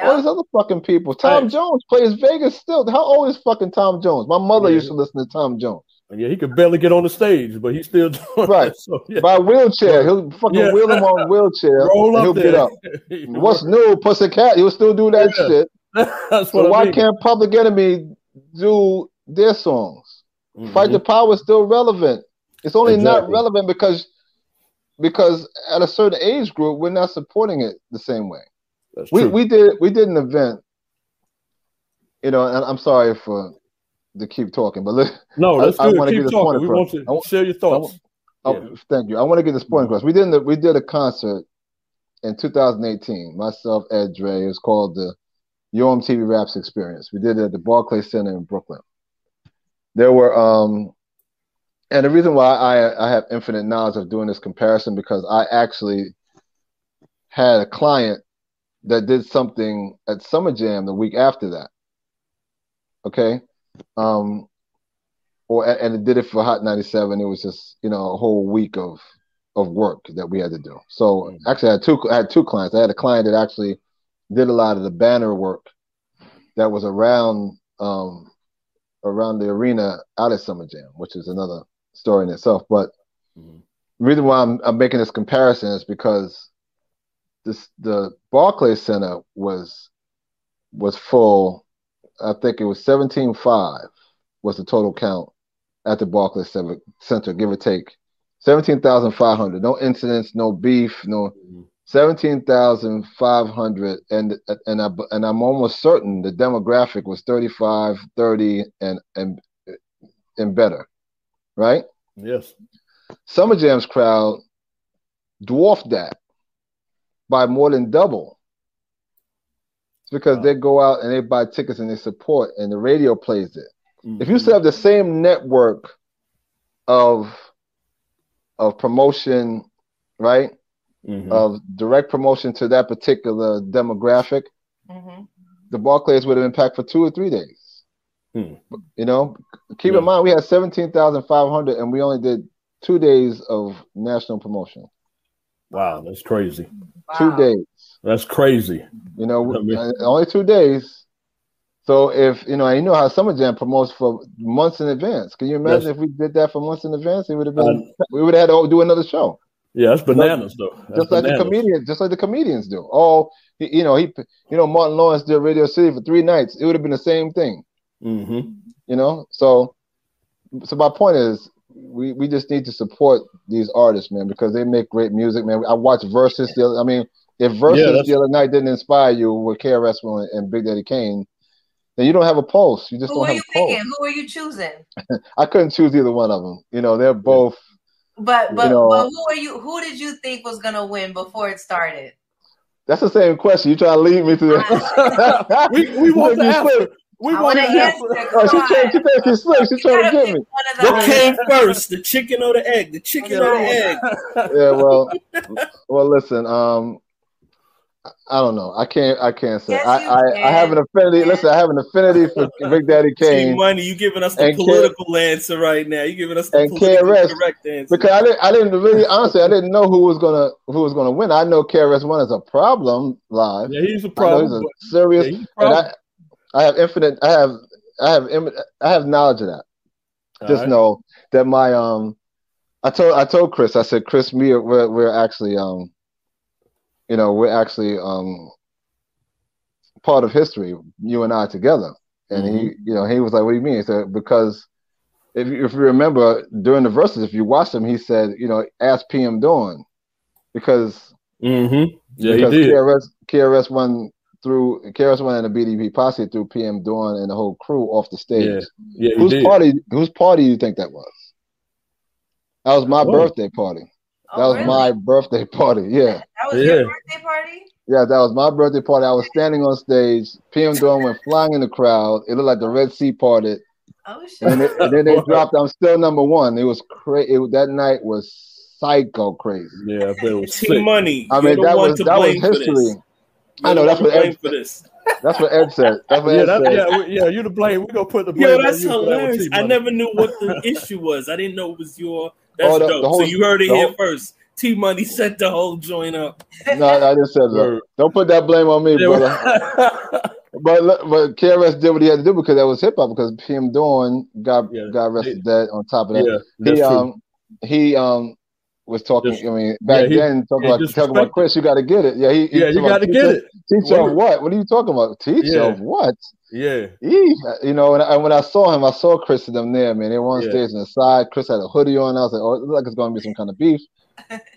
all these other fucking people. Tom right. Jones plays Vegas still. How old is fucking Tom Jones? My mother yeah. used to listen to Tom Jones. Yeah, he could barely get on the stage, but he's still doing right. So, yeah. By wheelchair, he'll fucking yeah. wheel him on wheelchair. Roll up he'll there. get up. What's new, Pussycat? He'll still do that yeah. shit. That's so why mean. can't Public Enemy do their songs? Mm-hmm. Fight the Power is still relevant. It's only exactly. not relevant because because at a certain age group, we're not supporting it the same way. That's we true. we did we did an event, you know, and I'm sorry for to keep talking, but look, no, let's I, I want to keep talking. We want to share your thoughts. Oh, yeah. thank you. I want to get the point across. We did a, we did a concert in 2018. Myself, Ed Dre. It was called the Yo MTV Raps Experience. We did it at the Barclays Center in Brooklyn. There were um, and the reason why I I have infinite knowledge of doing this comparison because I actually had a client that did something at Summer Jam the week after that. Okay, um, or and it did it for Hot 97. It was just you know a whole week of of work that we had to do. So mm-hmm. actually, I had two I had two clients. I had a client that actually did a lot of the banner work that was around um, around the arena out at Summer Jam, which is another story in itself. But mm-hmm. the reason why I'm, I'm making this comparison is because this the Barclays Center was was full. I think it was seventeen five was the total count at the Barclays Center, give or take. 17,500. No incidents, no beef, no mm-hmm. 17,500 and and I and I'm almost certain the demographic was 35, 30 and and and better. Right? Yes. Summer Jam's crowd dwarfed that by more than double. It's because wow. they go out and they buy tickets and they support and the radio plays it. Mm-hmm. If you still have the same network of of promotion, right? Mm-hmm. Of direct promotion to that particular demographic, mm-hmm. the Barclays would have been packed for two or three days. Hmm. You know, keep yeah. in mind we had seventeen thousand five hundred, and we only did two days of national promotion. Wow, that's crazy. Wow. Two days. That's crazy. You know, I mean, uh, only two days. So if you know, you know how Summer Jam promotes for months in advance. Can you imagine yes. if we did that for months in advance? It would have been. Uh, we would have had to do another show. Yeah, that's bananas though. That's just like the comedians, just like the comedians do. Oh, he, you know, he, you know, Martin Lawrence did Radio City for three nights. It would have been the same thing. Mm-hmm. You know, so, so my point is, we we just need to support these artists, man, because they make great music, man. I watched Verzuz the other. I mean, if Verzuz yeah, the other night didn't inspire you with KRS One and Big Daddy Kane, then you don't have a pulse. You just who don't have you a pulse. Picking? Who are you choosing? I couldn't choose either one of them. You know, they're both. But but, you know, but who are you? Who did you think was gonna win before it started? That's the same question. You try to lead me to that. we, we want to answer. We want to answer. Oh, she trying, she trying to slick. She trying to get me. What came first, the chicken or the egg? The chicken or the egg? Yeah, well, well, listen. Um, I don't know. I can't. I can't say. Yes, I, I, I, have an affinity. Listen, I have an affinity for Big Daddy Kane. money. You giving us the political K- answer right now. You giving us the and KRS, correct answer because I didn't. I didn't really honestly. I didn't know who was gonna who was gonna win. I know KRS One is a problem live. Yeah, he's a problem. he's a serious. Yeah, I, I have infinite. I have. I have. I have knowledge of that. All Just right. know that my um. I told I told Chris. I said, Chris, me, we're we're actually um you know, we're actually um, part of history, you and I together. And mm-hmm. he, you know, he was like, "What do you mean?" He said, "Because if you, if you remember during the Verzuz, if you watched him, he said, you know, ask PM Dawn because mm-hmm. yeah, because he did. KRS KRS One through KRS One and the BDP posse threw PM Dawn and the whole crew off the stage. Yeah, yeah whose did. party? Whose party do you think that was? That was my oh. birthday party. Oh, that was really? my birthday party. Yeah. That was yeah. your birthday party? Yeah, that was my birthday party. I was standing on stage. PM Dawn went flying in the crowd. It looked like the Red Sea parted. Oh shit! And, it, and then they dropped. I'm still number one. It was crazy. That night was psycho crazy. Yeah, it was sick. money. I mean, that was that was history. I know that's what Ed, for this. That's what Ed said. That's what yeah, Ed that, said. yeah, we, yeah, you to blame. We're gonna put the blame. Yo, that's hilarious. That I never knew what the issue was. I didn't know it was your. That's oh, the, dope. The whole, so you heard it here whole, first. T Money set the whole joint up. No, I just said that. Don't put that blame on me, brother. but but KRS did what he had to do because that was hip hop. Because PM Dawn got yeah. got arrested dead. On top of that, yeah, he um he um was talking. Just, I mean, back yeah, then talking about talking about Chris, you got to get it. Yeah, he, yeah, you got to get it. Teach of what? What are you talking about? Teach yeah. of what? Yeah, he, you know, and, I, when I saw him, I saw Chris and them there. Man, they were on yeah. stage on the side. Chris had a hoodie on. I was like, oh, it looks like it's going to be some kind of beef.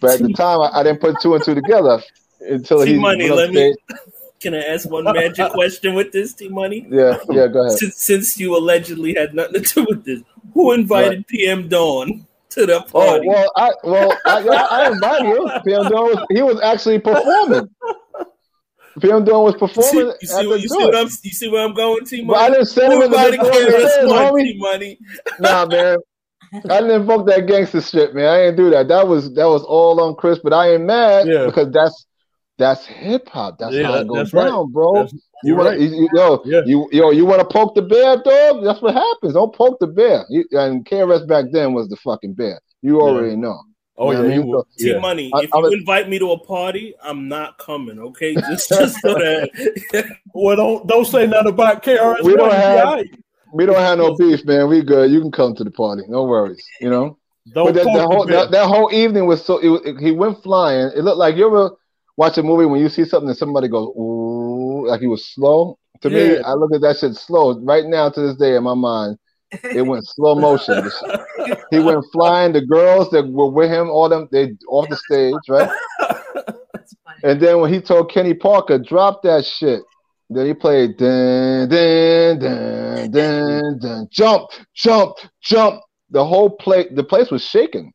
But at the time, I, I didn't put two and two together until he money. Let me. Can I ask one magic question with this, T Money? Yeah, yeah, go ahead. Since, since, you allegedly had nothing to do with this, who invited right. PM Dawn to the Oh well, I well I, I, invited him. PM Dawn was he was actually performing. PM Dawn was you see, you see, what, you, see what I'm, you see where I'm going, T But I Money? didn't send him Who in the invited before KRS One, homie. T Money? Nah, man. I didn't invoke that gangster shit, man. I didn't do that. That was that was all on Chris, but I ain't mad Yeah. because that's that's hip hop. That's Yeah, how it goes that's right. down, bro. That's- you want right. you, you- yo, Yeah. you yo, you want to poke the bear, dog? That's what happens. Don't poke the bear. You, and KRS back then was the fucking bear. You already know. Oh You know yeah, what I mean? was. T Money, I- if I you was- invite me to a party, I'm not coming. Okay, just just so that. Well, don't don't say nothing about KRS. We don't have- all right. We don't have no beef, man. We good. You can come to the party. No worries. You know. Don't But that, poke that the whole bear. that, that whole evening was so. It, it- he went flying. It looked like you ever watch a movie when you see something and somebody goes ooh, like he was slow. To me, I look at that shit slow. Right now, to this day, in my mind, it went slow motion. he went flying. The girls that were with him, all them, they off the stage, right? And then when he told Kenny Parker, drop that shit. Then he played dun dun dun dun dun jump, jump, jump. The whole play the place was shaking.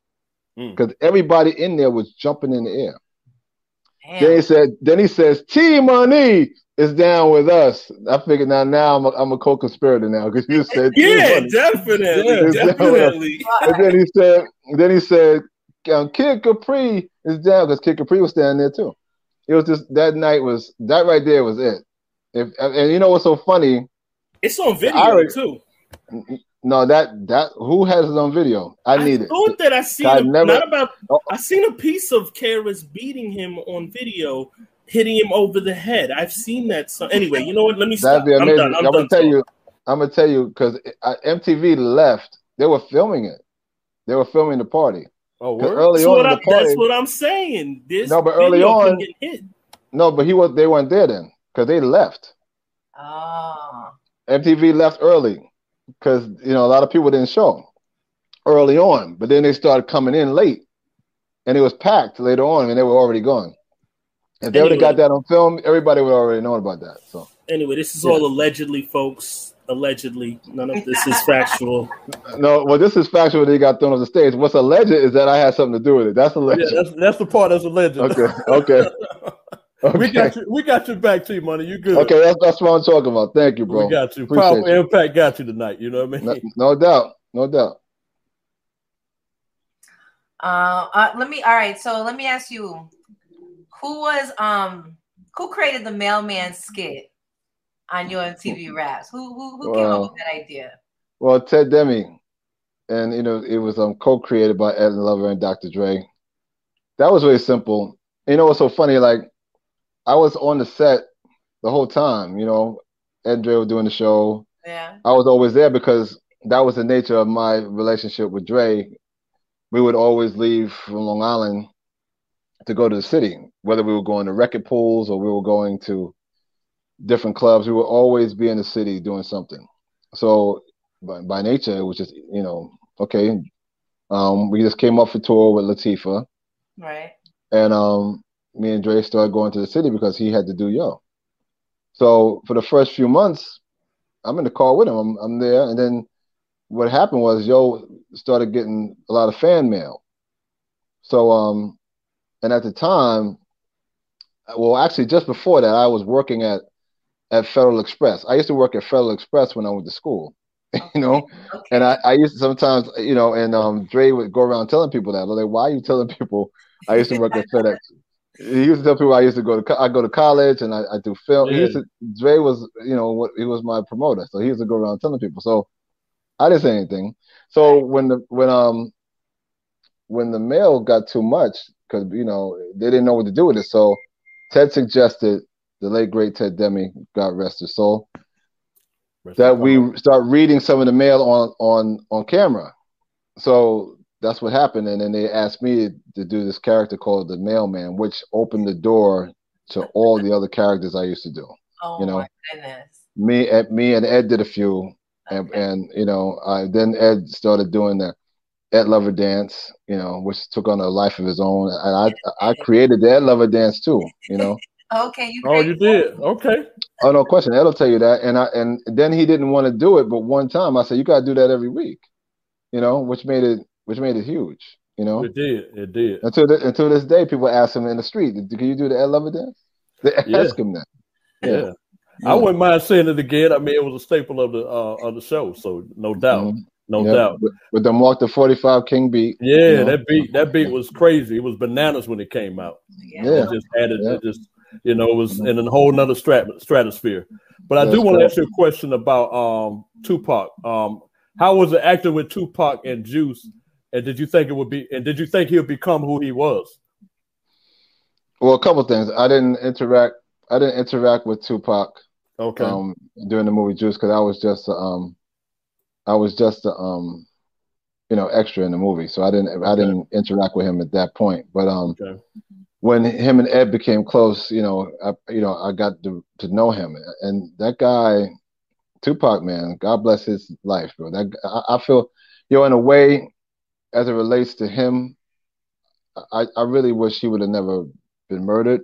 Mm. Because everybody in there was jumping in the air. Damn. Then he said, then he says, T Money is down with us. I figured now now I'm a, I'm a co-conspirator now because you said T yeah, Money. definitely, Yeah. definitely. And then he said, then he said, um, Kid Capri is down because Kid Capri was standing there too. It was just that night was that right there was it. If and you know what's so funny? It's on video I already- too. No, that that who has it on video? I need it. thought that I seen I a, never- not about. Oh. I seen a piece of Karis beating him on video, hitting him over the head. I've seen that. So anyway, you know what? Let me. That'd be I'm amazing. done. I'm, I'm, gonna tell talking. you. I'm gonna tell you because MTV left. They were filming it. They were filming the party. Oh, word? early That's on what, I, party, that's what I'm saying. This No, but early video can on- get hit. no, but he was. They weren't there then because they left. Ah. Oh. MTV left early because you know a lot of people didn't show early on, but then they started coming in late, and it was packed later on, and they were already gone. If they would have got that on film, everybody would already know about that. So Anyway, this is Yeah. all allegedly, folks. Allegedly, none of this is factual. no, well, this is factual. They got thrown off the stage. What's alleged is that I had something to do with it. That's alleged. Yeah, that's that's the part that's alleged. okay, okay, okay. we got you. We got your back, T Money. You good? Okay, that's, that's what I'm talking about. Thank you, bro. We got you. Appreciate Powerful you. impact got you tonight. You know what I mean? no doubt, no doubt. Uh, uh, let me. All right. So let me ask you, who was um who created the mailman skit on Yo MTV Raps? Who who who came Wow. up with that idea? Well, Ted Demme, and you know it was um co-created by Ed Lover and Dr. Dre. That was really simple. You know what's so funny? Like I was on the set the whole time. You know, Ed Dre were doing the show. Yeah. I was always there because that was the nature of my relationship with Dre. We would always leave from Long Island to go to the city, whether we were going to record pools or we were going to different clubs. We would always be in the city doing something. So by, by nature, it was just, you know, okay. Um, we just came off for tour with Latifah, Right. and um, me and Dre started going to the city because he had to do yo. So for the first few months, I'm in the car with him. I'm, I'm there, and then what happened was Yo started getting a lot of fan mail. So um, and at the time, well, actually just before that, I was working at at Federal Express. I used to work at Federal Express when I went to school, you know. Okay. And I, I used to sometimes, you know, and um, Dre would go around telling people that. I'm like, why are you telling people I used to work at FedEx? He used to tell people I used to go to I go to college and I, I do film. He used to, Dre was, you know, what he was my promoter, so he used to go around telling people. So I didn't say anything. So when the when um when the mail got too much, because you know they didn't know what to do with it, so Ted suggested the late great Ted Demme, God rest his soul, that we start reading some of the mail on on on camera. So that's what happened, and then they asked me to do this character called the Mailman, which opened the door to all the other characters I used to do. Oh you know. my goodness. Me, Ed, me, and Ed did a few, and, Okay. and you know, I then Ed started doing the Ed Lover dance, you know, which took on a life of his own, and I I created the Ed Lover dance too, you know. Okay, you. Oh, you created- did. Okay. Oh no question. Ed'll tell you that. And I and then he didn't want to do it, but one time I said, You gotta do that every week. You know, which made it which made it huge. You know, it did. It did. Until the, until this day, people ask him in the street, "Can you do the Ed Lover dance?" They Yeah. ask him that. Yeah. I wouldn't mind saying it again. I mean, it was a staple of the uh, of the show, so no doubt, Mhm. no Yeah, doubt. With, with the Mark the 45 King beat. Yeah, you know. that beat that beat was crazy. It was bananas when it came out. Yeah. It just added, Yeah. it just you know, it was in a whole nother strat- stratosphere. But I do want to ask you a question about um Tupac. Um, how was it acting with Tupac and Juice? And did you think it would be? And did you think he'll become who he was? Well, a couple things. I didn't interact. I didn't interact with Tupac Okay. um, during the movie Juice because I was just um, I was just a, um, you know, extra in the movie, so I didn't I didn't interact with him at that point. But um, Okay. when him and Ed became close, you know, I you know I got to to know him, and that guy, Tupac, man, God bless his life, bro. That I, I feel, you know, in a way, as it relates to him, I I really wish he would have never been murdered.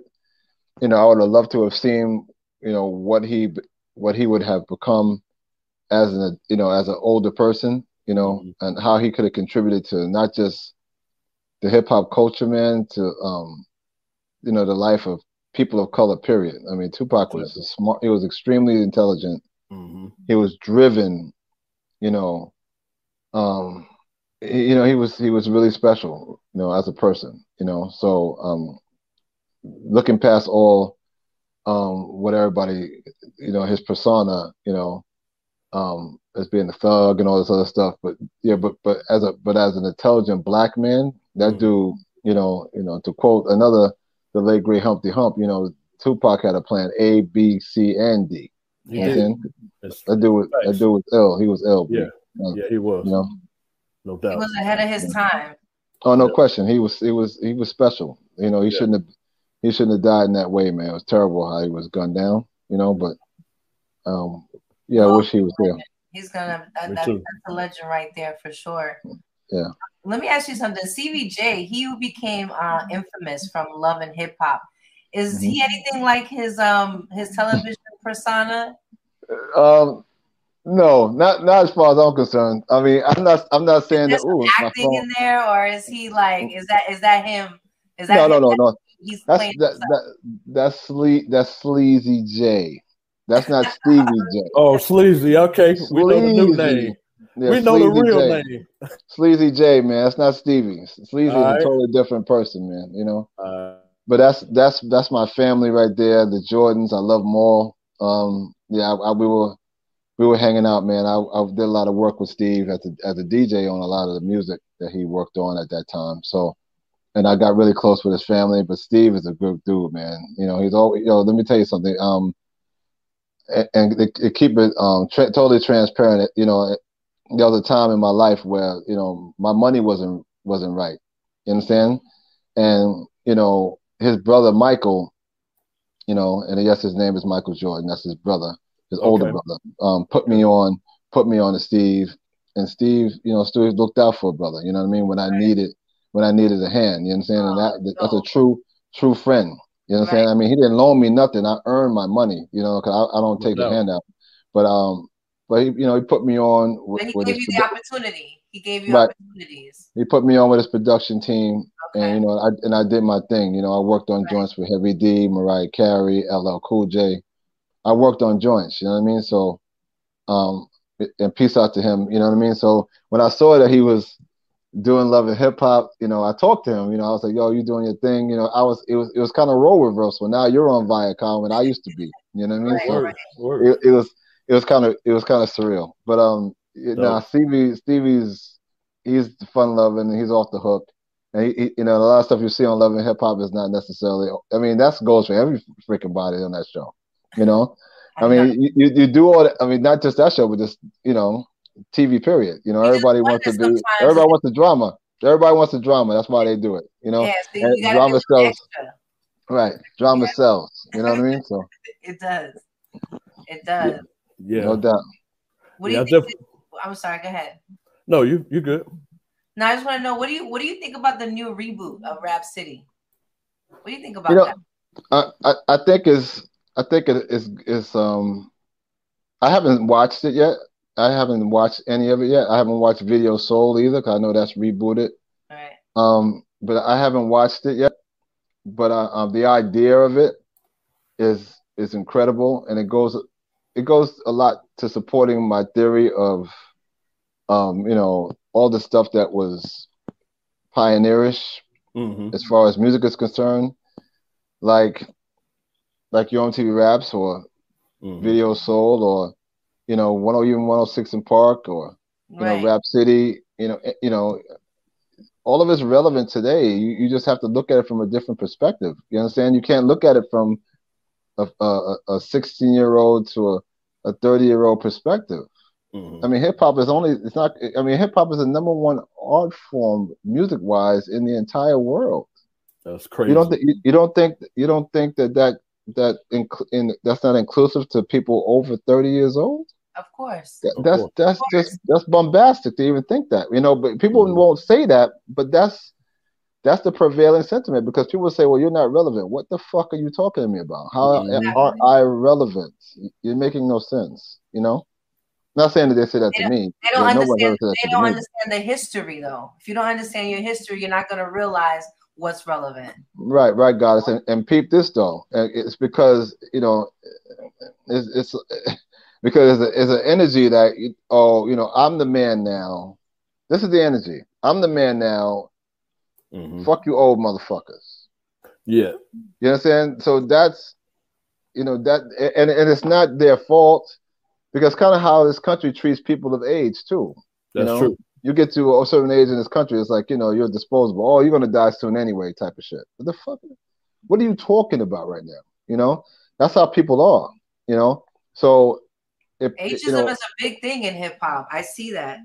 You know, I would have loved to have seen, you know, what he what he would have become as an you know as an older person, you know, Mhm. and how he could have contributed to not just the hip hop culture, man, to um, you know, the life of people of color. Period. I mean, Tupac was a smart. He was extremely intelligent. hmm He was driven. You know, um, you know, he was he was really special. You know, as a person. You know, so um, looking past all um what everybody you know his persona you know um as being a thug and all this other stuff but yeah but but as a but as an intelligent black man that Mhm. dude you know you know to quote another the late great Humpty Hump you know Tupac had a plan A B C and D He you know I'm did. that dude was that dude was ill he was ill Yeah. Yeah, he was. you know No He was ahead of his time. oh no question he was he was he was special you know he Yeah. shouldn't have he shouldn't have died in that way man it was terrible how he was gunned down you know but um yeah I wish he was there He's gonna that, that, that's a legend right there for sure. Yeah. Let me ask you something. Stevie J, he who became uh, infamous from Love and Hip Hop, is he Mm-hmm. anything like his um his television persona? Um, no, not not as far as I'm concerned. I mean, I'm not I'm not saying Is that. there Ooh, some my acting phone. in there, or is he like is that is that him? Is that No, no, him no, that no. He's That's playing that, himself? that that's sle- that's sleazy J. That's not Stevie J. Oh, sleazy. Okay, we know the new name. Yeah, we know the real J. name. Sleazy J, man. That's not Stevie. Sleazy is Alright. a totally different person, man. You know. Uh, But that's that's that's my family right there. The Jordans, I love them all. Um, yeah, I, I, we were we were hanging out, man. I, I did a lot of work with Steve as a as a DJ on a lot of the music that he worked on at that time. So, and I got really close with his family. But Steve is a good dude, man. You know, he's always. Yo, let me tell you something. Um, and, and it keep it um tra- totally transparent. You know, there was a time in my life where you know my money wasn't wasn't right. You understand? And you know, his brother Michael, you know, and yes, his name is Michael Jordan. That's his brother, his older Okay. brother. Um, put me on, put me on to Steve, and Steve, you know, Steve looked out for a brother. You know what I mean? When I needed, when I needed a hand. You know what understand? And that that's a true, true friend. You know what I'm saying? I mean, he didn't loan me nothing. I earned my money. You know, because I, I don't No take a doubt. handout. But um, but he, you know, he put me on with, But he with gave his you the opportunity. He gave you Right. opportunities. he put me on with his production team, Okay. and you know, I and I did my thing. You know, I worked on Right. joints with Heavy D, Mariah Carey, LL Cool J. I worked on joints. You know what I mean? So, um, and peace out to him. You know what I mean? So when I saw that he was doing love and hip hop, you know, I talked to him. You know, I was like, "Yo, you doing your thing?" You know, I was. It was. It was kind of role reversal. Now you're on Viacom, and I used to be. You know what I mean? Right, So right. word, word. it, it was it was kind of it was kind of surreal. But um, you know, Stevie Stevie's he's fun loving. He's off the hook, and he, he- you know a lot of stuff you see on Love and Hip Hop is not necessarily. I mean, that's goes for every freaking body on that show. You know, I mean, you, you you do all. That, I mean, not just that show, but just you know, TV. Period. You know, You everybody wants to wonder be. sometimes Everybody wants the drama. Everybody wants the drama. That's why they do it. You know, yeah, so you drama sells. extra. right? Drama sells. You know what I mean? So It does. It does. Yeah. no doubt. What do Yeah, you think? def- I'm sorry. Go ahead. No, you you good. Now I just want to know what do you what do you think about the new reboot of Rap City? What do you think about You know, that? I, I, I think is I think it is is um I haven't watched it yet, I haven't watched any of it yet. I haven't watched Video Soul either because I know that's rebooted. Right. Um, but I haven't watched it yet. But uh, um, the idea of it is is incredible, and it goes it goes a lot to supporting my theory of, um, you know, all the stuff that was pioneerish Mm-hmm. as far as music is concerned, like like Yo MTV Raps or Mhm. Video Soul or you know, one or even 106 & Park or you Right. know, Rap City, you know, eh, you know, all of it's relevant today. You you just have to look at it from a different perspective. You understand? You can't look at it from a a, a 16 year old to a, a 30 year old perspective. Mhm. I mean, hip hop is only it's not. I mean, hip hop is the number one art form music wise in the entire world. That's crazy. You don't th- you, you don't think you don't think that that that inc- in, that's not inclusive to people over 30 years old? Of course. That, Of that's course. that's just that's bombastic to even think that. You know, but people Mhm. won't say that, but that's that's the prevailing sentiment because people say, "Well, you're not relevant." What the fuck are you talking to me about? How Mhm. are I relevant? You're making no sense. You know. Not saying that they say that They to me. They don't Yeah, no one's understand. ever said that They don't me. understand the history, though. If you don't understand your history, you're not going to realize what's relevant. Right, right, goddess, and, and peep this though. It's because you know, it's, it's because it's, a, it's an energy that you- oh, you know, I'm the man now. This is the energy. I'm the man now. Mhm. Fuck you, old motherfuckers. Yeah. You understand? So that's you know that, and and it's not their fault because kind of how this country treats people of age too. That's know? true. You get to a certain age in this country, it's like you know you're disposable. Oh, you're gonna die soon anyway, type of shit. What the fuck? What are you talking about right now? You know, that's how people are. You know, so if Ageism you know, is a big thing in hip hop. I see that.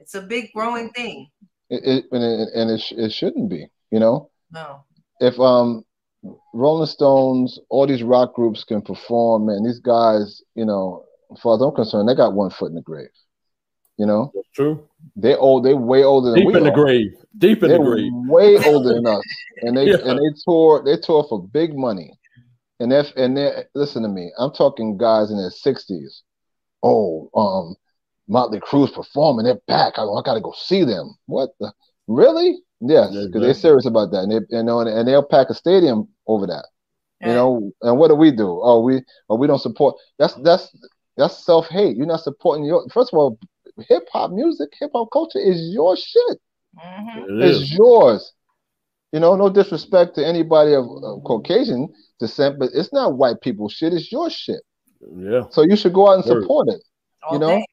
It's a big growing thing. it, it, and it, and it, sh- it shouldn't be. You know, No. if um Rolling Stones, all these rock groups can perform, man, these guys, you know, as far as I'm concerned, they got one foot in the grave. You know, That's true. they old, they way older than Deep we in the are. grave. Deep in They're the grave. way older than us, and they Yeah. and they tour they tour for big money, and if and they listen to me, I'm talking guys in their sixties. Oh, um, Motley Crue's performing, they're back. I, I got to go see them. What the really? Yes, Yeah, because they're serious about that, and they you know, and, and they'll pack a stadium over that. You know, and what do we do? Oh, we oh we don't support. That's that's that's self hate. You're not supporting your. First of all, hip hop music, hip hop culture is your shit. Mhm. It It's is. yours. You know, no disrespect to anybody of, of Caucasian descent, but it's not white people shit. It's your shit. Yeah. So you should go out and Word. support it. All You know, day.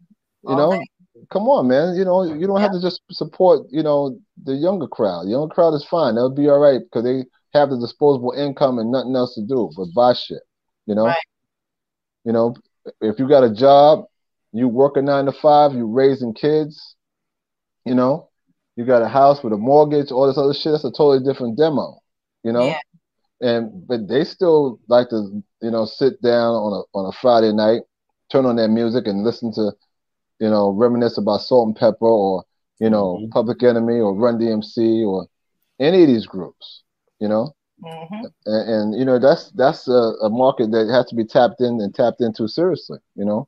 You know, day. come on, man. You know, you don't have to just support. You know, the younger crowd. The younger crowd is fine. They'll be all right because they have the disposable income and nothing else to do but buy shit. You know, Right. you know, if you got a job, you work a nine to five, You're raising kids. You know, you got a house with a mortgage, all this other shit. That's a totally different demo. You know, Yeah. and but they still like to you know sit down on a on a Friday night, turn on their music and listen to you know reminisce about Salt-N-Pepa or you know Mhm. Public Enemy or Run DMC or any of these groups, you know, Mhm. and, and you know that's that's a, a market that has to be tapped in and tapped into seriously, you know,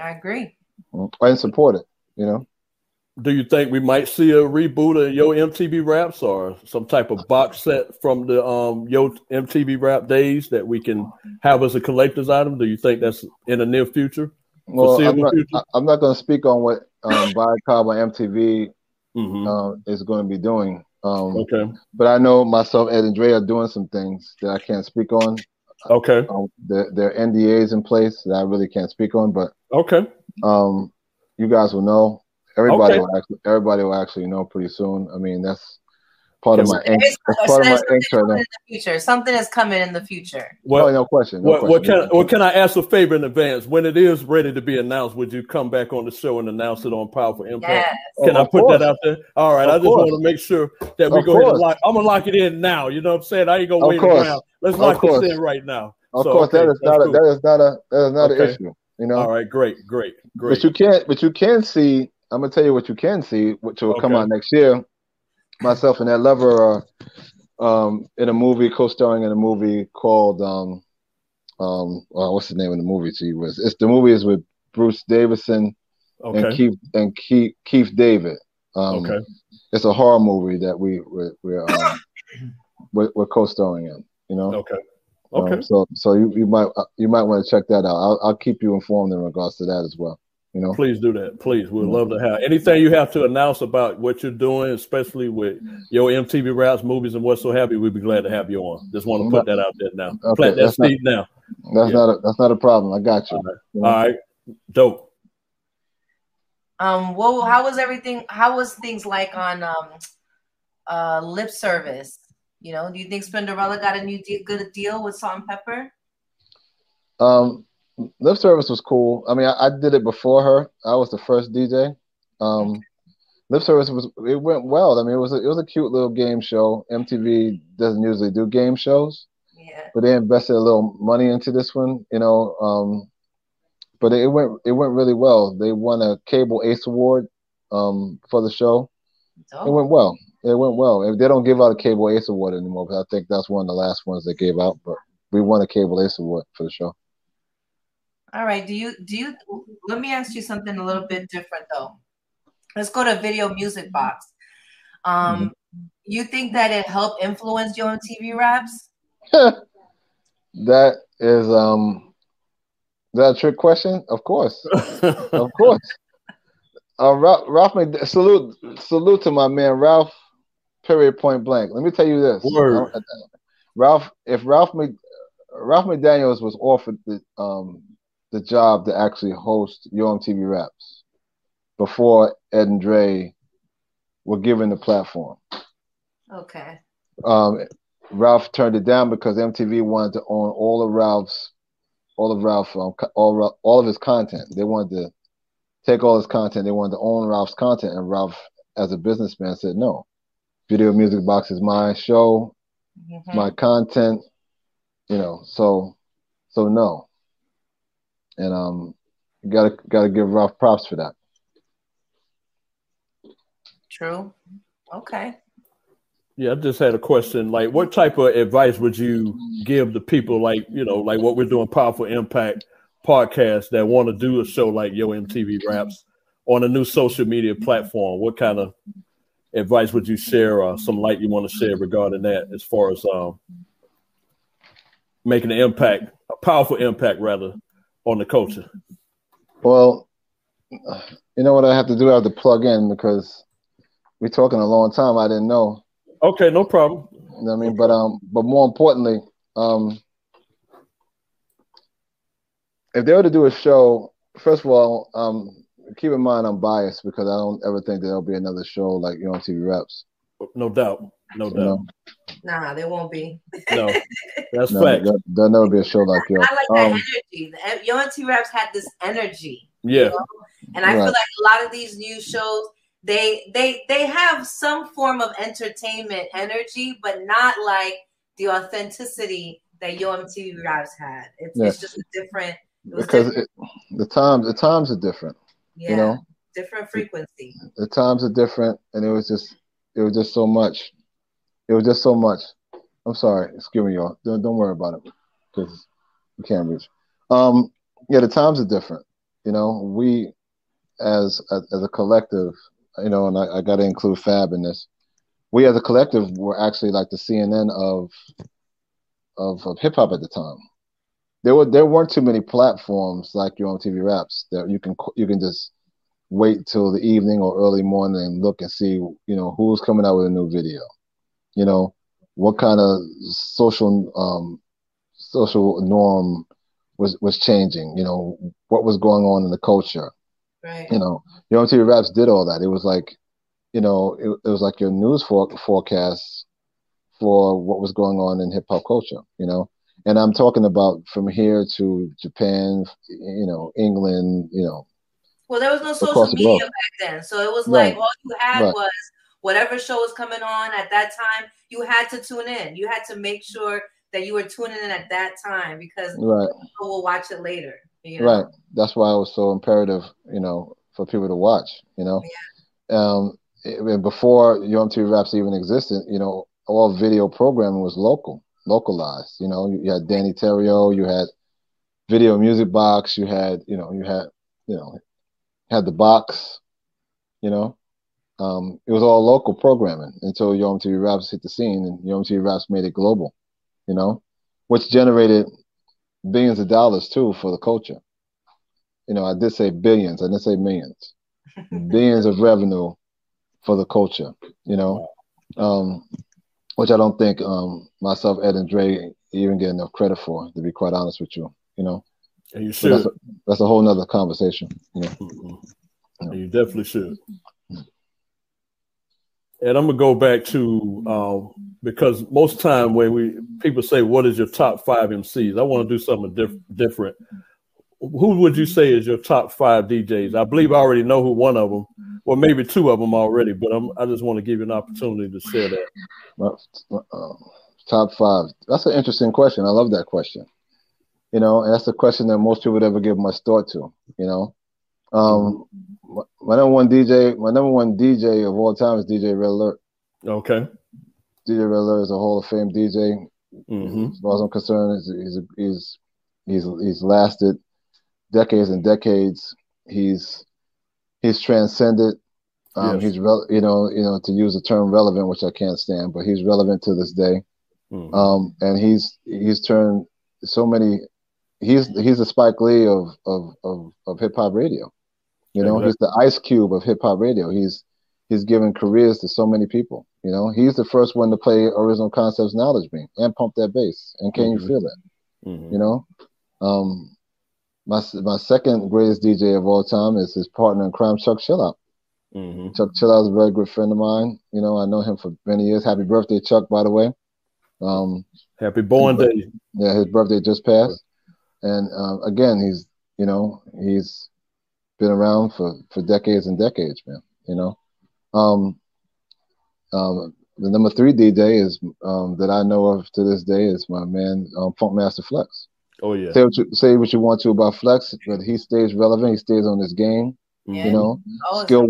I agree. and it. you know. Do you think we might see a reboot of Yo MTV Raps or some type of box set from the um Yo MTV Rap days that we can have as a collector's item? Do you think that's in the near future? Well, I'm not, future? I- I'm not going to speak on what um, Viacom or MTV hmm um, is going to be doing. Um, okay. but I know myself, Ed and Dre are doing some things that I can't speak on. Okay. Um, there, there are NDAs in place that I really can't speak on, but Okay. um, you guys will know. Everybody Okay. will actually, everybody will actually know pretty soon. I mean, that's part of my we- That's part of my something ink right now. in the future. Something is coming in the future. Well, oh, no question. No what, what can what can I ask a favor in advance? When it is ready to be announced, would you come back on the show and announce it on Powaful Impak? Yes. Can Of I put course. that out there? All right. Of I just course. want to make sure that we Of go ahead and lock. I'm gonna lock it in now. You know what I'm saying? I ain't gonna Of wait course. around. Let's lock this in right now. Of So, course, okay, that is that's not a, cool. that is not a that is not Okay. an issue. You know. All right. Great. Great. Great. But you can't. But you can see. I'm gonna tell you what you can see, which will come out next year. Myself and Ed Lover are um, in a movie, co-starring in a movie called um, um, uh, what's the name of the movie? Gee whiz. It's the movie is with Bruce Davison Okay. and Keith and Keith Keith David. Um, Okay. It's a horror movie that we we're we're, um, we're, we're co-starring in. You know. Okay. Um, Okay. so so you, you might uh, you might want to check that out. I'll I'll keep you informed in regards to that as well. You know. Please do that. Please. We'd love to have anything you have to announce about what you're doing, especially with Yo MTV raps, movies, and what's so happy. We'd be glad to have you on. Just want to put that out there now. Okay, Plant that that's not- seed now. That's Yeah. not a, that's not a problem. I got you. You know? All right. Dope. Um, well, how was everything? How was things like on um, uh, lip service? You know, do you think Spinderella got a new de- good deal with Salt-N-Pepa? Um, lip service was cool. I mean, I, I did it before her. I was the first DJ. Um, lip service was it went well. I mean, it was a, it was a cute little game show. MTV doesn't usually do game shows, Yeah. but they invested a little money into this one. You know, um, but it went it went really well. They won a Cable Ace Award um, for the show. It went well. It went well. If they don't give out a Cable Ace Award anymore, but I think that's one of the last ones they gave out. But we won a Cable Ace Award for the show. All right. Do you do you? Let me ask you something a little bit different though. Let's go to Video Music Box. Um, you think that it helped influence Yo MTV raps? that is um is that a trick question? Of course. Of course. Uh, Ralph, Ralph Mc- salute salute to my man Ralph. Period. Point blank. Let me tell you this, Word. Ralph. If Ralph Mc, Ralph McDaniel's was offered the um the job to actually host Yo MTV Raps before Ed and Dre were given the platform, Okay. um, Ralph turned it down because MTV wanted to own all of Ralph's, all of Ralph, um, all all of his content. They wanted to take all his content. They wanted to own Ralph's content, and Ralph, as a businessman, said no. Video Music Box is my show, Mhm. my content. You know, so so no. And um, you gotta gotta give Ralph props for that. True. Okay. Yeah, I just had a question. Like, what type of advice would you give the people, like, you know, like what we're doing, Powaful Impak podcast, that want to do a show like Yo MTV Raps on a new social media platform? What kind of advice would you share, or some light you want to share regarding that, as far as um, making an impact, a powerful impact, rather, on the culture? Well, you know what I have to do? I have to plug in because we're talking a long time. I didn't know. Okay, no problem. You know what I mean? But um, but more importantly, um, if they were to do a show, first of all, um, keep in mind I'm biased because I don't ever think there'll be another show like Yo MTV Raps. No doubt. No You doubt. know, Nah, there won't be. No, that's no, fact. there, there'll never be a show like yours. I like that Um, energy. The, Yo MTV Raps had this energy. Yeah, And I feel like a lot of these new shows, they they they have some form of entertainment energy, but not like the authenticity that Yo MTV Raps had. It's, Yeah. it's just a different. It because different. it, the times the times are different. yeah, You know, different frequency. the times are different, and it was just it was just so much. It was just so much. I'm sorry, excuse me, y'all. Don't don't worry about it because you can't reach. Um, yeah, the times are different. You know, we as as, as a collective, you know, and I, I got to include Fab in this. We as a collective were actually like the CNN of of, of hip hop at the time. There were there weren't too many platforms like Yo MTV raps that you can you can just wait till the evening or early morning and look and see you know who's coming out with a new video. You know what kind of social um, social norm was was changing. You know what was going on in the culture Right. you know, Yo MTV Raps did all that. It was like, you know, it, it was like your news for, forecast for what was going on in hip hop culture, you know. And I'm talking about from here to Japan, you know, England, you know. Well, there was no social media back then, so it was Right. like all you had Right. was whatever show was coming on at that time. You had to tune in. You had to make sure that you were tuning in at that time because Right, people will watch it later. You know? right. That's why it was so imperative, you know, for people to watch, you know. Um, it- and before Yo MTV Raps even existed, you know, all video programming was local, localized. You know, you, you had Deney Terrio, you had Video Music Box, you had, you know, you had, you know, had the box, you know. Um, it was all local programming until Yo MTV Raps hit the scene and Yo MTV Raps made it global, you know, which generated billions of dollars too for the culture. You know, I did say billions, I didn't say millions. billions of revenue for the culture, you know, um, which I don't think um, myself, Ed, and Dre even get enough credit for, to be quite honest with you, you know. And you should. That's a, that's a, whole nother conversation. You, know? mm-hmm. you definitely should. And I'm gonna go back to um, because most time when we people say, "What is your top five MCs?" I want to do something diff- different. Who would you say is your top five DJs? I believe I already know who one of them, or maybe two of them already. But I'm, i just want to give you an opportunity to share that. Uh, top five. That's an interesting question. I love that question. You know, that's the question that most people would ever give much thought to. You know, um, my number one DJ, my number one DJ of all time is DJ Red Alert. Okay. DJ Red Alert is a Hall of Fame DJ. Mm-hmm. As far as I'm concerned, he's he's he's he's, he's lasted decades and decades. He's he's transcended. Um, yes. He's re- you know you know to use the term relevant, which I can't stand, but he's relevant to this day. Mm-hmm. Um, and he's he's turned so many. He's he's the Spike Lee of of of, of hip hop radio. You know, exactly. he's the Ice Cube of hip hop radio. He's he's given careers to so many people. You know, he's the first one to play original concepts Knowledge Me and pump that bass. And can mm-hmm. you feel it? Mm-hmm. You know, um, my my second greatest DJ of all time is his partner in crime, Chuck Chillout. Mm-hmm. Chuck Chillout is a very good friend of mine. You know, I know him for many years. Happy birthday, Chuck! By the way. Um, Happy born day. Yeah, his birthday just passed, and uh, again, he's you know he's been around for for decades and decades, man. You know, um, um, the number three DJ is um, that I know of to this day is my man um, Funkmaster Flex. Oh yeah. Say what, you, say what you want to about Flex, but he stays relevant. He stays on his game. Yeah. You know, oh, skill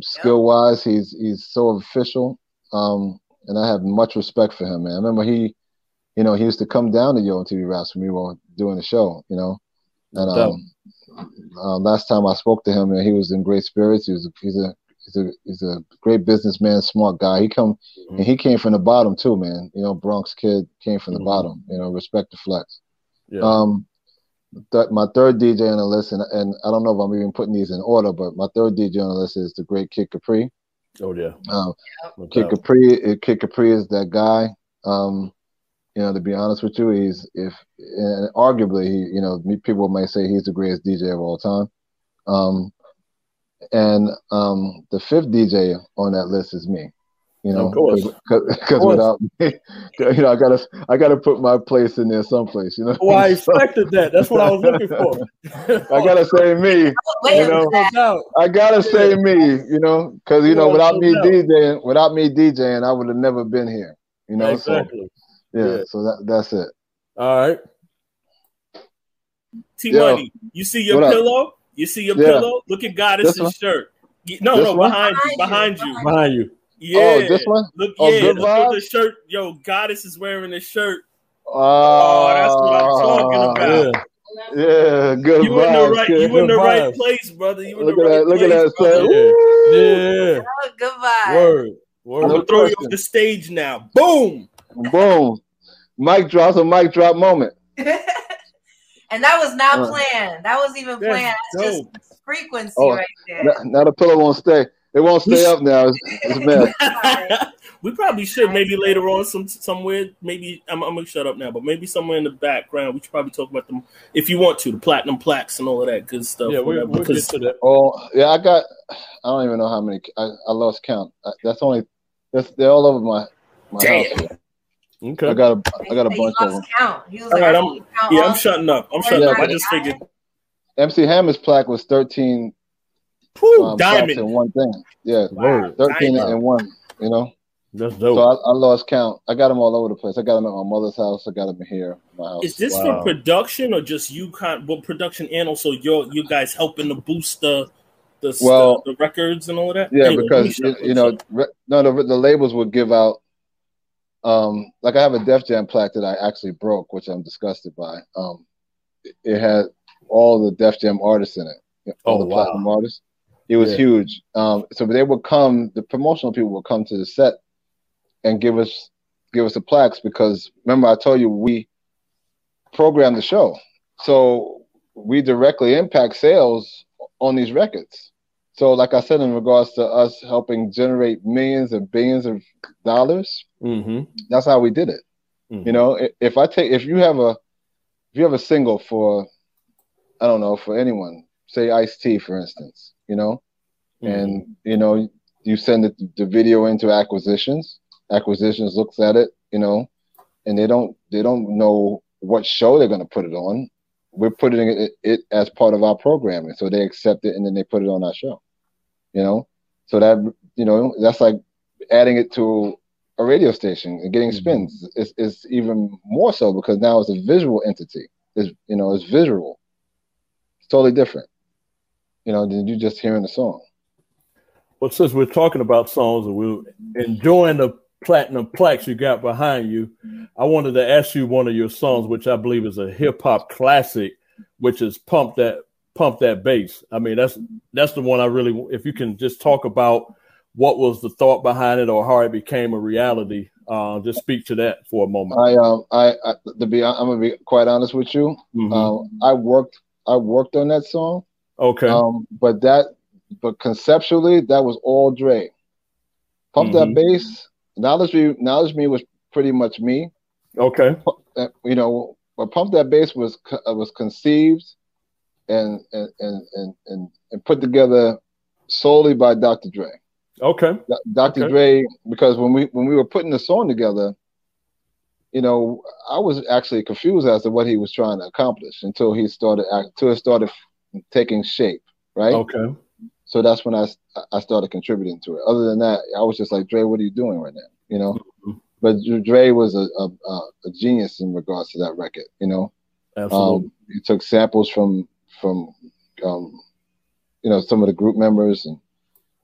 skill wise, he's he's so official. Um, and I have much respect for him, man. I remember he, you know, he used to come down to Yo TV Raps when we were doing the show, you know, and um, uh, last time I spoke to him, and he was in great spirits. He was he's a he's a he's a great businessman, smart guy. He come mm-hmm. and he came from the bottom too, man. You know, Bronx kid came from the mm-hmm. bottom. You know, respect the flex. Yeah. Um, th- my third DJ on the list, and, and I don't know if I'm even putting these in order, but my third DJ on the list is the great Kid Capri. Oh yeah. Um, Kid Capri, Kid Capri is that guy. Um, you know, to be honest with you, he's if and arguably he, you know, people might say he's the greatest DJ of all time. Um, and um, the fifth DJ on that list is me. You know, because without me, you know, I gotta I gotta put my place in there someplace. You know. Well, I expected that. That's what I was looking for. I gotta say me. You know, I gotta say me. You know, because you know, without me DJing, without me DJing, I would have never been here. You know, exactly. so yeah, yeah. So that that's it. All right. T Money, you see your pillow? Up? You see your yeah. pillow? Look at Goddess's shirt. No, this no, one? behind you, behind you, behind you. Yeah. Oh, this one? Look, oh, yeah, look at the shirt. Yo, Goddess is wearing this shirt. Uh, oh, that's what I'm talking about. Yeah, yeah good. You in the right, you in the vibes. right place, brother. You in look the right that, place, look at that. Yeah. yeah. Oh, goodbye. Word. Word. I'm gonna throw you off the stage now. Boom. Boom. Mic drop. A mic drop moment. and that was not uh, planned. That was even planned. That's just frequency oh, right there. Now, now the pillow won't stay. It won't stay up now. It's, it's we probably should maybe later on some somewhere. Maybe I'm, I'm, gonna shut up now, but maybe somewhere in the background we should probably talk about them if you want to the platinum plaques and all of that good stuff. Yeah, we'll, we'll get to that. Oh yeah, I got. I don't even know how many. I, I lost count. I, that's only. That's they're all over my my Damn. house. Here. Okay. I got a I got a bunch of them. Count. He was all like, right, I'm, yeah, I'm shutting up. I'm shutting up. I just figured. MC Hammer's plaque was 13 Whew, um, diamond in one thing. Yeah, wow. thirteen diamond. and one. You know, that's dope. So I, I, lost count. I got them all over the place. I got them at my mother's house. I got them here, my house. Is this wow. for production or just you? Con- well, production and also you you guys helping to boost the the, well, the, the records and all of that. Yeah, anyway, because you, you know, re- no, the, the labels would give out. Um, like I have a Def Jam plaque that I actually broke, which I'm disgusted by. Um, it had all the Def Jam artists in it all oh, the wow. platinum artists. It was yeah. huge. Um, so they would come, the promotional people would come to the set and give us give us the plaques because remember I told you we program the show. So we directly impact sales on these records. So, like I said, in regards to us helping generate millions and billions of dollars, mm-hmm. that's how we did it. Mm-hmm. You know, if I take, if you have a, if you have a single for, I don't know, for anyone, say Ice T, for instance, you know, mm-hmm. and you know, you send the, the video into acquisitions. Acquisitions looks at it, you know, and they don't, they don't know what show they're going to put it on. We're putting it, it as part of our programming, so they accept it and then they put it on our show. You know, so that you know that's like adding it to a radio station and getting mm-hmm. spins. It's, it's even more so because now it's a visual entity. It's you know it's visual. It's totally different. You know than you just hearing the song. Well, since we're talking about songs and we're enjoying the platinum plaques you got behind you, I wanted to ask you one of your songs, which I believe is a hip hop classic, which is "Pump That Pump That Bass." I mean, that's that's the one I really. If you can just talk about what was the thought behind it or how it became a reality, uh, just speak to that for a moment. I um I, I to be I'm gonna be quite honest with you. Mm-hmm. Uh, I worked I worked on that song. Okay. Um, but that but conceptually that was all Dre. Pump mm-hmm. that bass Knowledge Me, Knowledge Me was pretty much me. Okay. Uh, you know, but Pump That Bass was uh, was conceived and and and and and put together solely by Dr. Dre. Okay. Dr. Okay. Dre, because when we when we were putting the song together, you know, I was actually confused as to what he was trying to accomplish until he started until it started taking shape. Right. Okay. So that's when I, I started contributing to it. Other than that, I was just like, Dre, what are you doing right now? You know, mm-hmm. but Dre was a, a, a, genius in regards to that record. You know, Absolutely. Um, he took samples from from um, you know some of the group members and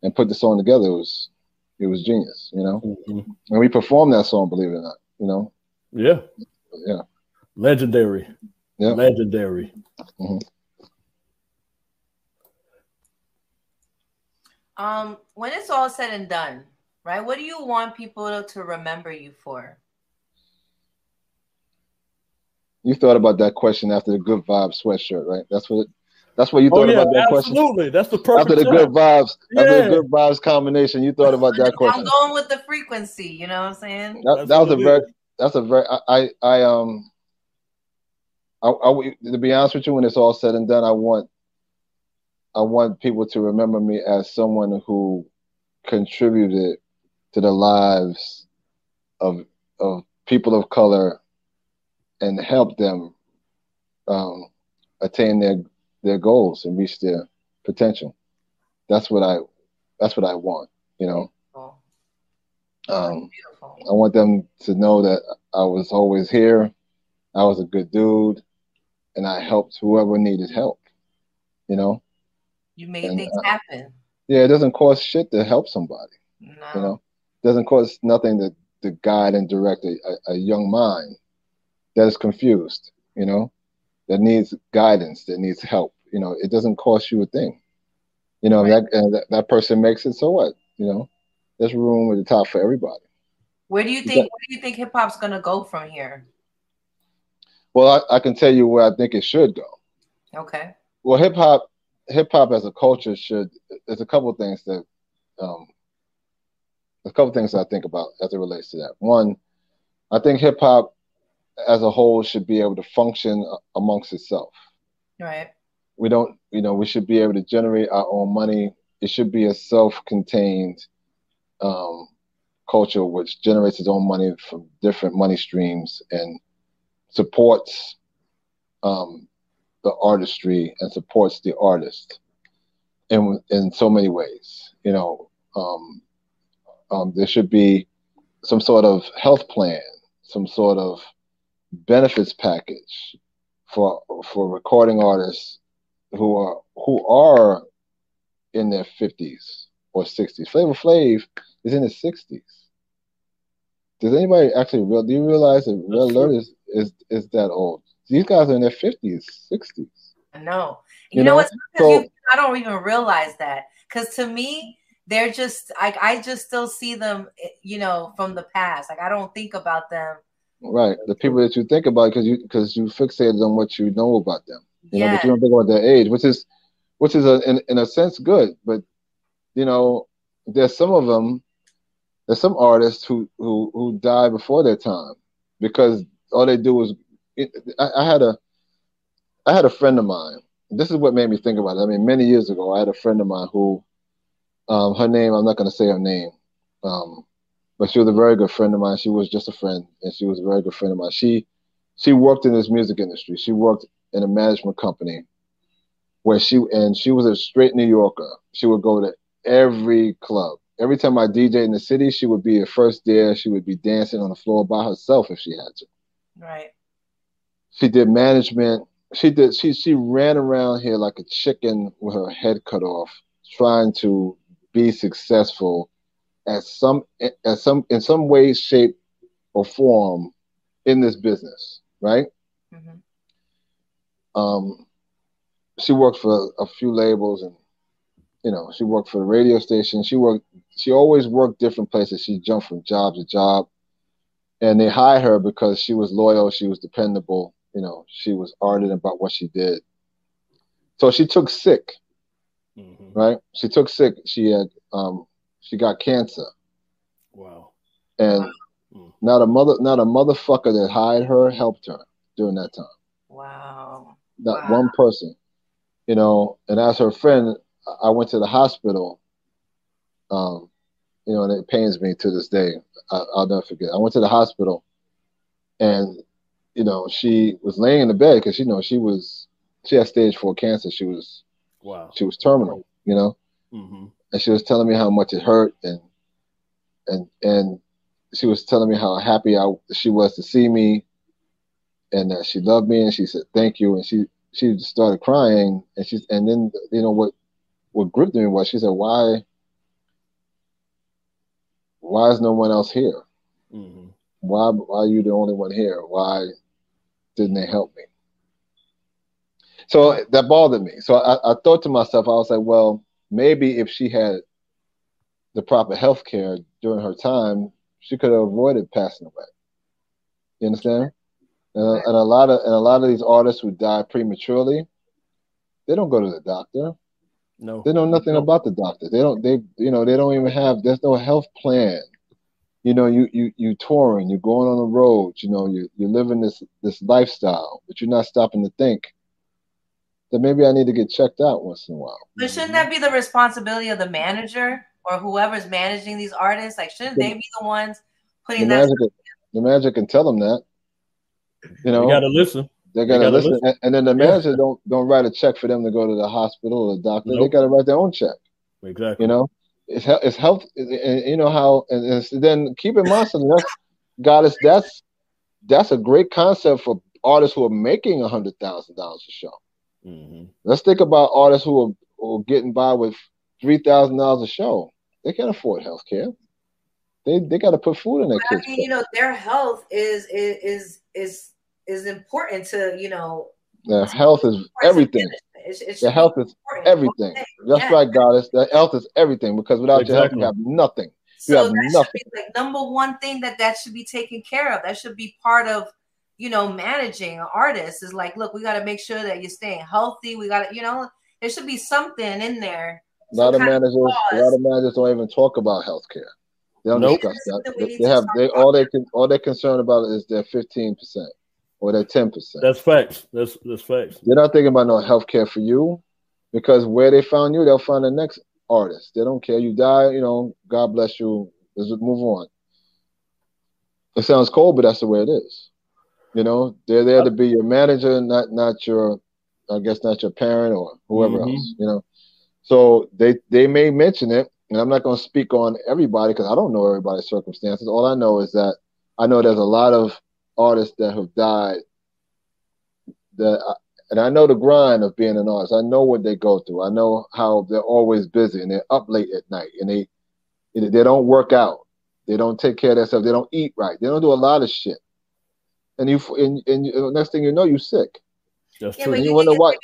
and put the song together. It was it was genius. You know, mm-hmm. and we performed that song, believe it or not. You know. Yeah. Yeah. Legendary. Yeah. Legendary. Mm-hmm. Um, when it's all said and done, right? What do you want people to remember you for? You thought about that question after the good vibes sweatshirt, right? That's what that's what you thought oh, yeah, about that absolutely. question. Absolutely, that's the perfect. After the good vibes, yeah. after the good vibes combination, you thought about that question. I'm going with the frequency. You know what I'm saying? That, that was a very. That's a very. I I, I um. I, I, to be honest with you, when it's all said and done, I want I want people to remember me as someone who contributed to the lives of of people of color and helped them um, attain their their goals and reach their potential. That's what I that's what I want, you know. Um, I want them to know that I was always here. I was a good dude, and I helped whoever needed help. You know, you made and, things uh, happen. Yeah, it doesn't cost shit to help somebody. No. You know, it doesn't cost nothing to, to guide and direct a, a, a young mind that is confused, you know, that needs guidance, that needs help. You know, it doesn't cost you a thing. You know, right. that, that that person makes it, so what? You know, there's room at the top for everybody. Where do you think? Where do you think hip hop's gonna go from here? Well, I, I, can tell you where I think it should go. Okay. Well, hip hop hip hop as a culture should. There's a couple of things that, um, a couple of things I think about as it relates to that. One, I think hip hop as a whole should be able to function amongst itself. Right. We don't, you know, we should be able to generate our own money. It should be a self-contained um, culture which generates its own money from different money streams and supports um, the artistry and supports the artist in in so many ways. You know, um, um, there should be some sort of health plan, some sort of benefits package for for recording artists who are who are in their fifties or sixties. Flavor Flav is in his sixties. Does anybody actually real? Do you realize that Red Alert is, is is that old? These guys are in their fifties, sixties. I know, You, you know, it's because so, you, I don't even realize that because to me, they're just like I just still see them, eh, you know, from the past. Like I don't think about them. Right, the people that you think about because you because you fixated on what you know about them. You yeah. know, but you don't think about their age, which is which is a, in in a sense good. But you know, there's some of them. There's some artists who who who die before their time because all they do is. I, I had a I had a friend of mine. This is what made me think about it. I mean, many years ago, I had a friend of mine who, um, her name, I'm not going to say her name, um, but she was a very good friend of mine. She was just a friend, and she was a very good friend of mine. She, she worked in this music industry. She worked in a management company, where she and she was a straight New Yorker. She would go to every club. Every time I DJ in the city, she would be the first there. She would be dancing on the floor by herself if she had to. Right. She did management. She did she she ran around here like a chicken with her head cut off trying to be successful at some at some in some way shape or form in this business right? Mm-hmm. um she worked for a few labels and you know she worked for the radio station. She worked she always worked different places. She jumped from job to job. And they hired her because she was loyal. She was dependable you know, she was ardent about what she did. So she took sick, mm-hmm. right? She took sick. She had, um, she got cancer. Wow. And mm. not a mother, not a motherfucker that hired her helped her during that time. Wow. Not wow. one person, you know. And as her friend, I went to the hospital. Um, you know, and it pains me to this day. I, will never forget. I went to the hospital, and you know, she was laying in the bed because you know she was she had stage four cancer. She was wow. She was terminal. You know, mm-hmm. and she was telling me how much it hurt and and and she was telling me how happy I she was to see me and that she loved me and she said thank you and she she started crying and she and then you know what what gripped me was she said why why is no one else here mm-hmm. why why are you the only one here why didn't they help me? So that bothered me. So I, I thought to myself, I was like, well, maybe if she had the proper health care during her time, she could have avoided passing away. You understand? And, and, a lot of and a lot of these artists who die prematurely, they don't go to the doctor. No, they know nothing no. about the doctor. They don't. They you know they don't even have. There's no health plan you know, you you you touring, you're going on the road, you know, you you're living this this lifestyle, but you're not stopping to think that maybe I need to get checked out once in a while. But shouldn't that be the responsibility of the manager or whoever's managing these artists? Like, shouldn't they be the ones putting the that? Magic, the manager can tell them that. You know, you got to listen. They gotta, gotta listen, listen. And, then the manager yeah. don't don't write a check for them to go to the hospital or the doctor. Nope. They gotta write their own check. Exactly. You know, it's it's health. And you know how. And then keep in mind something. That's goddess. That's that's a great concept for artists who are making a hundred thousand dollars a show. Mm-hmm. Let's think about artists who are, who are getting by with three thousand dollars a show. They can't afford health care. They they got to put food in their kids. I mean, you know, their health is is is is important to you know. Their health is everything. It's, it's the health is everything. That's yeah. right, goddess. The health is everything because without exactly. your health, you have nothing. You so have nothing. like number one thing that that should be taken care of. That should be part of you know managing an artist. Is like, look, we got to make sure that you're staying healthy. We got to, you know, there should be something in there. A lot of managers, a lot of managers don't even talk about healthcare. They don't nope. discuss that. They, they have they all they can all they're concerned about is their fifteen percent or that ten percent. That's facts. That's that's facts. They're not thinking about no health care for you, because where they found you, they'll find the next artist. They don't care. You die, you know. God bless you. Let's move on. It sounds cold, but that's the way it is. You know, they're there to be your manager, not not your, I guess, not your parent or whoever mm-hmm. else. You know, so they they may mention it, and I'm not going to speak on everybody because I don't know everybody's circumstances. All I know is that I know there's a lot of artists that have died that uh, and I know the grind of being an artist. I know what they go through. I know how they're always busy and they're up late at night and they they don't work out. They don't take care of themselves. They don't eat right. They don't do a lot of shit. And you and, and next thing you know, you're sick. That's yeah, true. you, you wonder why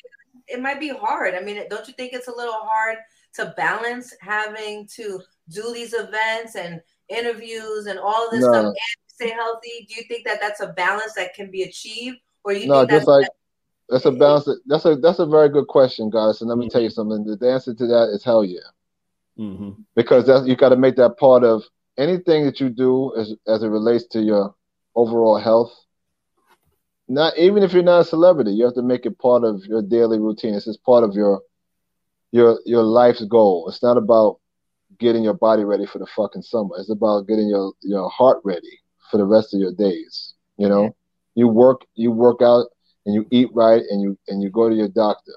it might be hard. I mean, don't you think it's a little hard to balance having to do these events and interviews and all this no. stuff and stay healthy? Do you think that that's a balance that can be achieved, or you no, think just like that's a balance. That's a that's a very good question, guys. And let me tell you something. The answer to that is hell yeah, mm-hmm. because that's you got to make that part of anything that you do as as it relates to your overall health. Not even if you're not a celebrity, you have to make it part of your daily routine. It's just part of your your your life's goal. It's not about getting your body ready for the fucking summer. It's about getting your your heart ready for the rest of your days. You know, you work you work out and you eat right and you and you go to your doctor.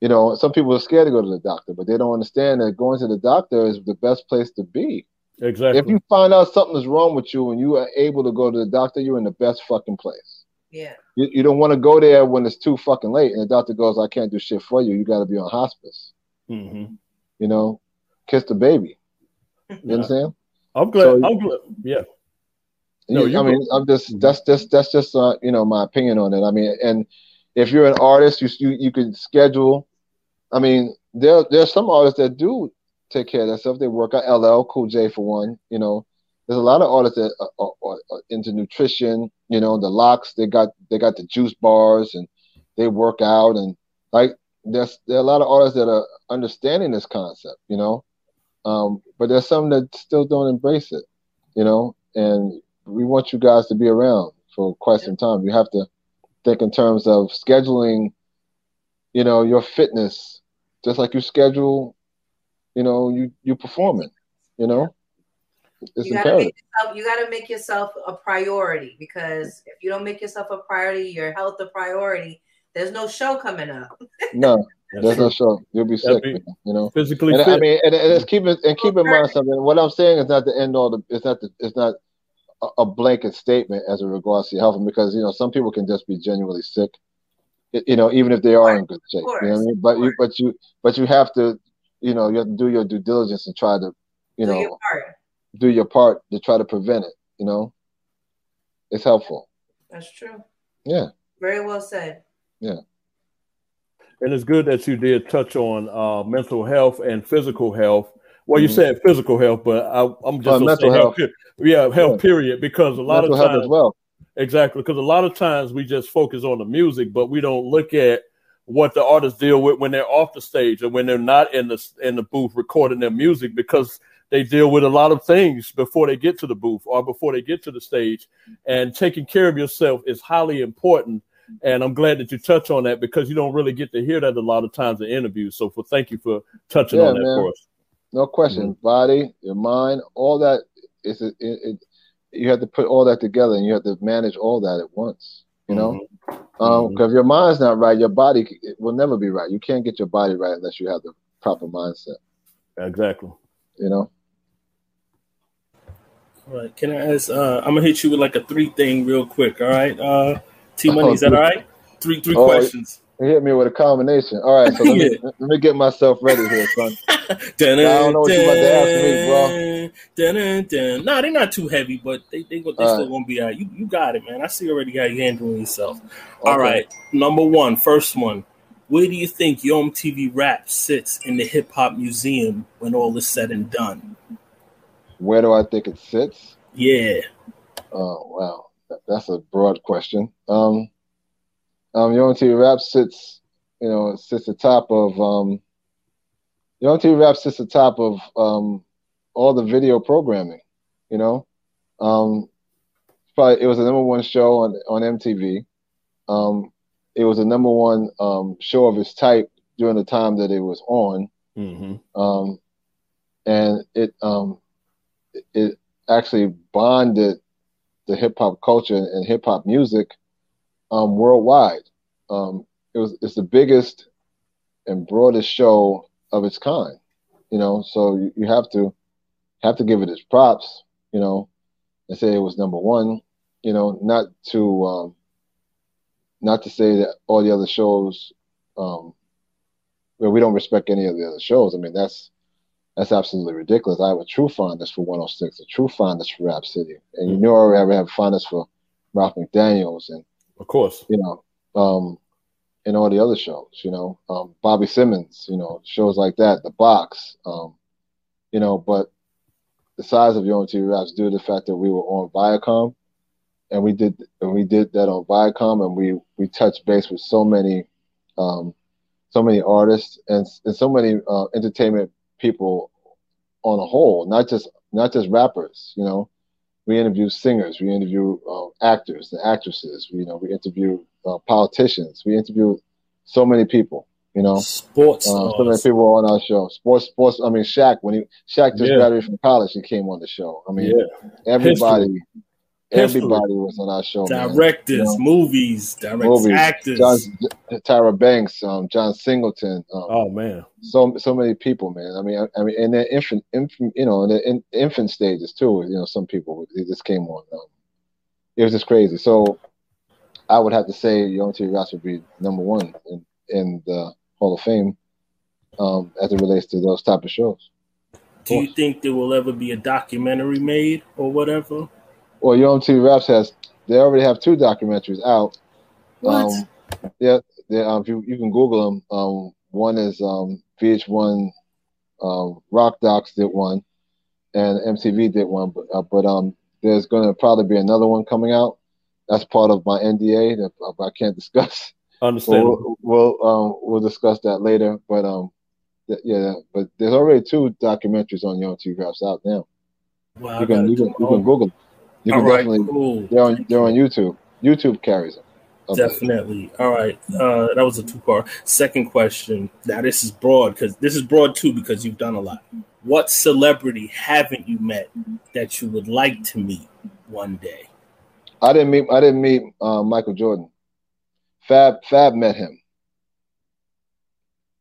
You know, some people are scared to go to the doctor, but they don't understand that going to the doctor is the best place to be. Exactly. If you find out something is wrong with you and you are able to go to the doctor, you're in the best fucking place. Yeah. You, you don't want to go there when it's too fucking late and the doctor goes, I can't do shit for you. You got to be on hospice. Mm-hmm. You know, kiss the baby. You yeah. understand? I'm glad. So, I'm glad. Yeah. No, I mean, I'm just that's just that's just uh, you know my opinion on it. I mean, and if you're an artist, you you you can schedule. I mean, there there's some artists that do take care of themselves. They work out. LL Cool J for one. You know, there's a lot of artists that are, are, are, into nutrition. You know, the LOX they got they got the juice bars and they work out and like there's there are a lot of artists that are understanding this concept. You know, um, but there's some that still don't embrace it. You know, and we want you guys to be around for quite some time. You have to think in terms of scheduling, you know, your fitness, just like you schedule, you know, you you performing, you know. It's you gotta imperative. make yourself, you gotta make yourself a priority because if you don't make yourself a priority, your health a priority, there's no show coming up. no, there's no show. You'll be sick, be you know. Physically and, fit. I mean, and, and it's keep it and keep in mind something. What I'm saying is not the end all. The it's not the it's not a blanket statement as it regards to your health, because you know some people can just be genuinely sick, you know, even if they are in good shape. You know what I mean? But you, but you, but you have to, you know, you have to do your due diligence and try to, you do know, your do your part to try to prevent it. You know, it's helpful. That's true. Yeah. Very well said. Yeah. And it's good that you did touch on uh, mental health and physical health well, you mm-hmm. said physical health, but I, am just uh, mental health. health. Yeah, health. Yeah. Period. Because a lot mental of times, as well. Exactly, because a lot of times we just focus on the music, but we don't look at what the artists deal with when they're off the stage or when they're not in the in the booth recording their music because they deal with a lot of things before they get to the booth or before they get to the stage. And taking care of yourself is highly important. And I'm glad that you touch on that because you don't really get to hear that a lot of times in interviews. So for thank you for touching yeah, on that man. for us. No question. Mm-hmm. Body, your mind, all that is it, it, it, You have to put all that together, and you have to manage all that at once. You know, mm-hmm. um, because mm-hmm. if your mind's not right, your body will never be right. You can't get your body right unless you have the proper mindset. Exactly. You know. All right. Can I ask? Uh, I'm gonna hit you with like a three thing real quick. All right. Uh, T Money, is that all right? Three three oh, questions. He hit me with a combination. All right, so let me let me get myself ready here, son. dun, I don't know what you're about to ask me, bro. Dun, dun, Nah, they're not too heavy, but they they, they still right. won't be out. You you got it, man. I see already how you handling yourself. Okay. All right, number one, first one. Where do you think Yo TV Rap sits in the hip hop museum when all is said and done? Where do I think it sits? Yeah. Oh wow, that's a broad question. Um, um, Yo MTV Rap sits, you know, sits atop of um, Yo MTV Rap sits atop of um, all the video programming. You know, um, probably it was the number one show on on MTV. Um, it was the number one um, show of its type during the time that it was on, mm-hmm. um, and it um, it actually bonded the hip hop culture and hip hop music um, worldwide. Um, it was it's the biggest and broadest show of its kind, you know. So you, you have to have to give it its props, you know, and say it was number one, you know, not to um, not to say that all the other shows, um, well, we don't respect any of the other shows. I mean, that's that's absolutely ridiculous. I have a true fondness for 106, a true fondness for Rap City, and you know I have fondness for Ralph McDaniels and of course. You know, um, and all the other shows. You know, um, Bobby Simmons. You know, shows like that, The Box. Um, you know, but the size of Yo MTV Raps due to the fact that we were on Viacom, and we did and we did that on Viacom, and we we touched base with so many, um, so many artists and and so many uh, entertainment people on a whole, not just not just rappers. You know, we interview singers, we interview uh, actors and actresses. We, you know, we interview uh, politicians. We interview so many people. You know, sports. Uh, so many people on our show. Sports, sports. I mean, Shaq when he Shaq just yeah. graduated from college, he came on the show. I mean, yeah. everybody. History. Everybody was on our show. Directors, you know? movies, directors, movies. actors. John, Tyra Banks, um, John Singleton. Um, oh man, so so many people, man. I mean, I, I mean, in the infant, infant, you know, in the in, infant stages too. You know, some people they just came on. Um, it was just crazy. So, I would have to say, Yo MTV Raps would be number one in in the Hall of Fame um, as it relates to those type of shows. Do you think there will ever be a documentary made or whatever? Well, Yo MTV Raps has they already have two documentaries out. What? Um, yeah, um, you, you can Google them. Um, one is um, VH1 um, Rock Docs did one, and MTV did one. But, uh, but um, there's going to probably be another one coming out. That's part of my NDA that I can't discuss. Understand. We'll we'll, um, we'll discuss that later. But um, th- yeah, but there's already two documentaries on Yo MTV Raps out now. Wow, you can you can, you can Google. Them. You can All definitely. Cool. They're on they're on YouTube. YouTube carries them. Okay. Definitely. All right. Uh, that was a two part. Second question. Now this is broad because this is broad too because you've done a lot. What celebrity haven't you met that you would like to meet one day? I didn't meet. I didn't meet uh, Michael Jordan. Fab Fab met him.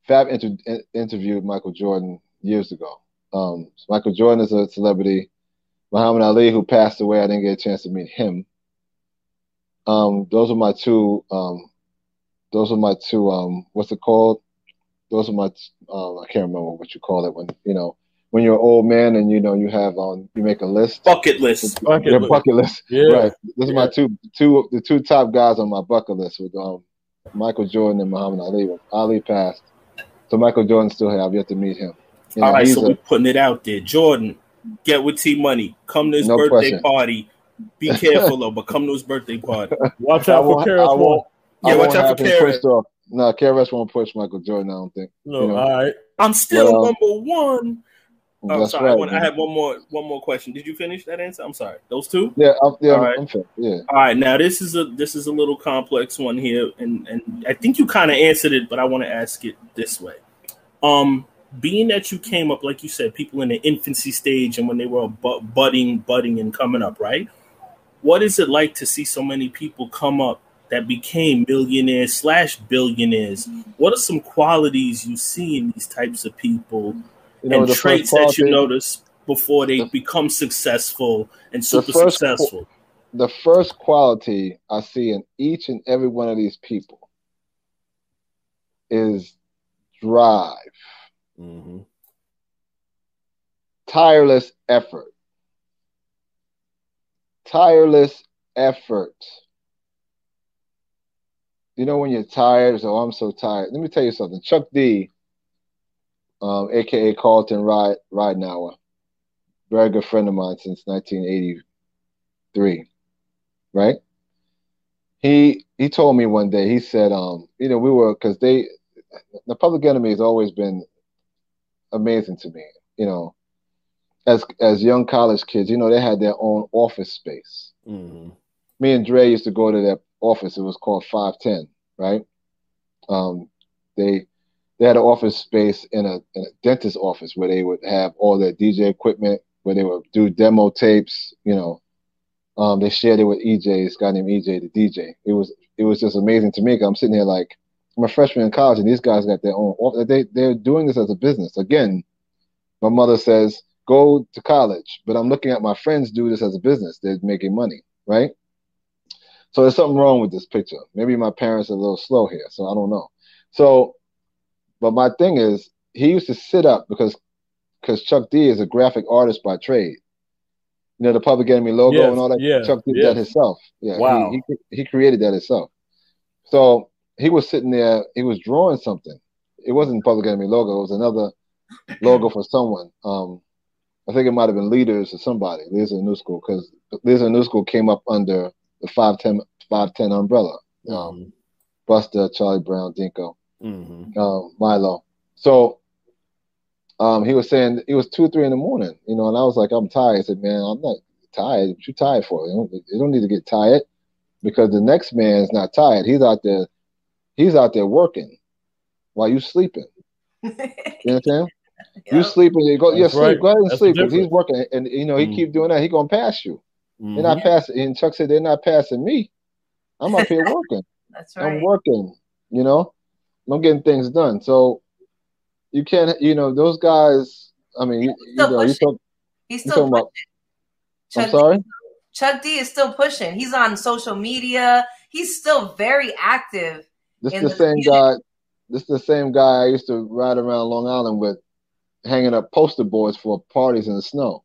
Fab inter- interviewed Michael Jordan years ago. Um, Michael Jordan is a celebrity. Muhammad Ali, who passed away, I didn't get a chance to meet him. Um, those are my two. Um, those are my two. Um, what's it called? Those are my. Uh, I can't remember what you call it when you know when you're an old man and you know you have on you make a list. Bucket list. Bucket your list. bucket list. Yeah. Right. Those yeah. are my two two the two top guys on my bucket list with um Michael Jordan and Muhammad Ali. Ali passed. So Michael Jordan still here I have yet to meet him. You know, All right, so a, we're putting it out there. Jordan, get with T Money. Come to his no birthday question. party. Be careful though, but come to his birthday party. Watch out for KRS Yeah, watch out for KRS. No, KRS won't push Michael Jordan. I don't think. No, you know? all right. I'm still but, um, number one. Oh, That's sorry. Right, I, want, I, had one more one more question. Did you finish that answer? I'm sorry. Those two? Yeah, I'm, yeah, All right. I'm sure. Yeah. All right. Now this is a this is a little complex one here, and and I think you kind of answered it, but I want to ask it this way. Um, being that you came up, like you said, people in the infancy stage and when they were budding, budding, and coming up, right? What is it like to see so many people come up that became millionaires slash billionaires? What are some qualities you see in these types of people you know, and traits that you notice before they the, become successful and super the successful? The first quality I see in each and every one of these people is drive Mm-hmm. Tireless effort. Tireless effort. You know when you're tired, so oh, I'm so tired. Let me tell you something. Chuck D, um, aka Carlton Ride Ridenhour, very good friend of mine since 1983. Right? He he told me one day. He said, um, you know, we were because they the Public Enemy has always been amazing to me. You know, as as young college kids, you know, they had their own office space. Mm-hmm. Me and Dre used to go to their office. It was called Five Ten, right? Um, they they had an office space in a, in a dentist office where they would have all their DJ equipment, where they would do demo tapes. You know, um, they shared it with EJ, this guy named EJ, the DJ. It was it was just amazing to me. Because I'm sitting here like, I'm a freshman in college, and these guys got their own. They they're doing this as a business. Again, my mother says go to college, but I'm looking at my friends do this as a business. They're making money, right? So there's something wrong with this picture. Maybe my parents are a little slow here, so I don't know. So, but my thing is, he used to sit up because because Chuck D is a graphic artist by trade. You know the Public Enemy logo yes, and all that. Yeah, Chuck did yes. that himself. Yeah, wow. He, he, he created that himself. So he was sitting there. He was drawing something. It wasn't Public Enemy logo. It was another logo for someone. Um, I think it might have been Leaders or somebody. Leaders in New School because Leaders in New School came up under the 510, 510 umbrella. Um, mm-hmm. Buster, Charlie Brown, Dinco, mm-hmm. um, Milo. So um, he was saying it was two, three in the morning, you know, and I was like, I'm tired. I said, man, I'm not tired. What you tired for? You don't, you don't need to get tired because the next man is not tired. He's out there, he's out there working while you sleeping. you understand? Yep. You sleeping, you go, yeah, sleep, right. go ahead and That's sleep. Because he's working, and you know he mm. keep doing that. He gonna pass you. Mm-hmm. They're not mm-hmm. passing. And Chuck said they're not passing me. I'm up here working. That's right. I'm working. You know, I'm getting things done. So you can't, you know, those guys. I mean, you, you know, you talk, he's still pushing. About, Chuck I'm sorry. D, Chuck D is still pushing. He's on social media. He's still very active. This is the, the same guy. This is the same guy I used to ride around Long Island with, hanging up poster boards for parties in the snow.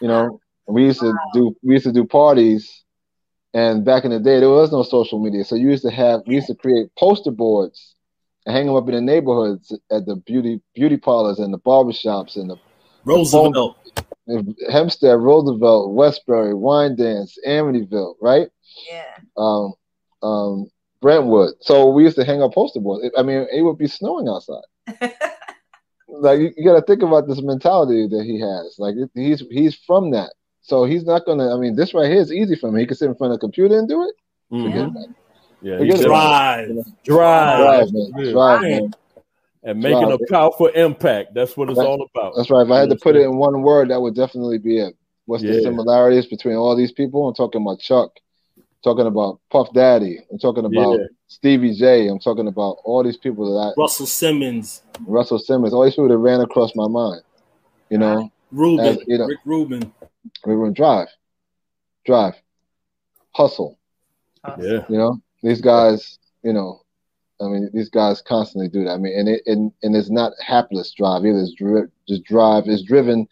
You know, we used to do we used to do parties, and back in the day there was no social media, so you used to have we used to create poster boards and hang them up in the neighborhoods at the beauty beauty parlors and the barbershops and the Roosevelt, the Hempstead, Roosevelt, Westbury, Wyandanch, Amityville, right? Yeah. Um, um, Brentwood. So we used to hang up poster boards. I mean, it would be snowing outside. like you, you got to think about this mentality that he has. Like he's he's from that. So he's not gonna. I mean, this right here is easy for him. He can sit in front of a computer and do it. Mm-hmm. Yeah, Forget drive, drive, drive, man. drive, man. and making drive. a powerful impact. That's what it's that's, all about. That's right. If I had to put it in one word, that would definitely be it. What's yeah. the similarities between all these people? I'm talking about Chuck, I'm talking about Puff Daddy, I'm talking about yeah. Stevie J, I'm talking about all these people that I Russell Simmons, Russell Simmons, all these people that ran across my mind. You know, Rubin. As, you know, Rick Rubin. We were drive, drive, hustle. Yeah. You know, these guys, you know, I mean, these guys constantly do that. I mean, and it and, and it's not hapless drive either. It's dri- just drive is driven.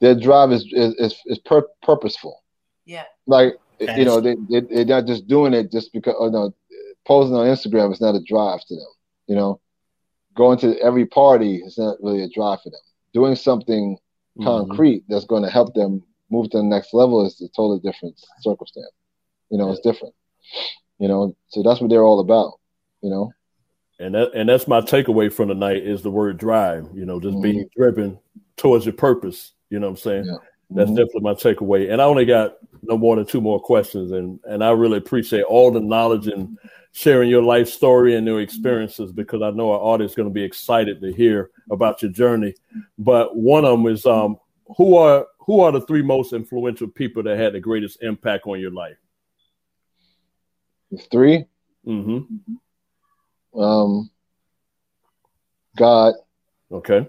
Their drive is is is, is pur- purposeful. Yeah. Like you know, they, they they're not just doing it just because. Oh no, posing on Instagram is not a drive to them. You know, going to every party is not really a drive for them. Doing something mm-hmm. concrete that's going to help them move to the next level is a totally different circumstance. You know, yeah. it's different. You know, so that's what they're all about. You know, and that and that's my takeaway from the night is the word drive. You know, just mm-hmm. being driven towards your purpose. You know what I'm saying? Yeah. That's mm-hmm. definitely my takeaway. And I only got no more than two more questions, and and I really appreciate all the knowledge and sharing your life story and your experiences because I know our audience is going to be excited to hear about your journey. But one of them is um, who are who are the three most influential people that had the greatest impact on your life? The 3 Mm-hmm. Um, God. Okay.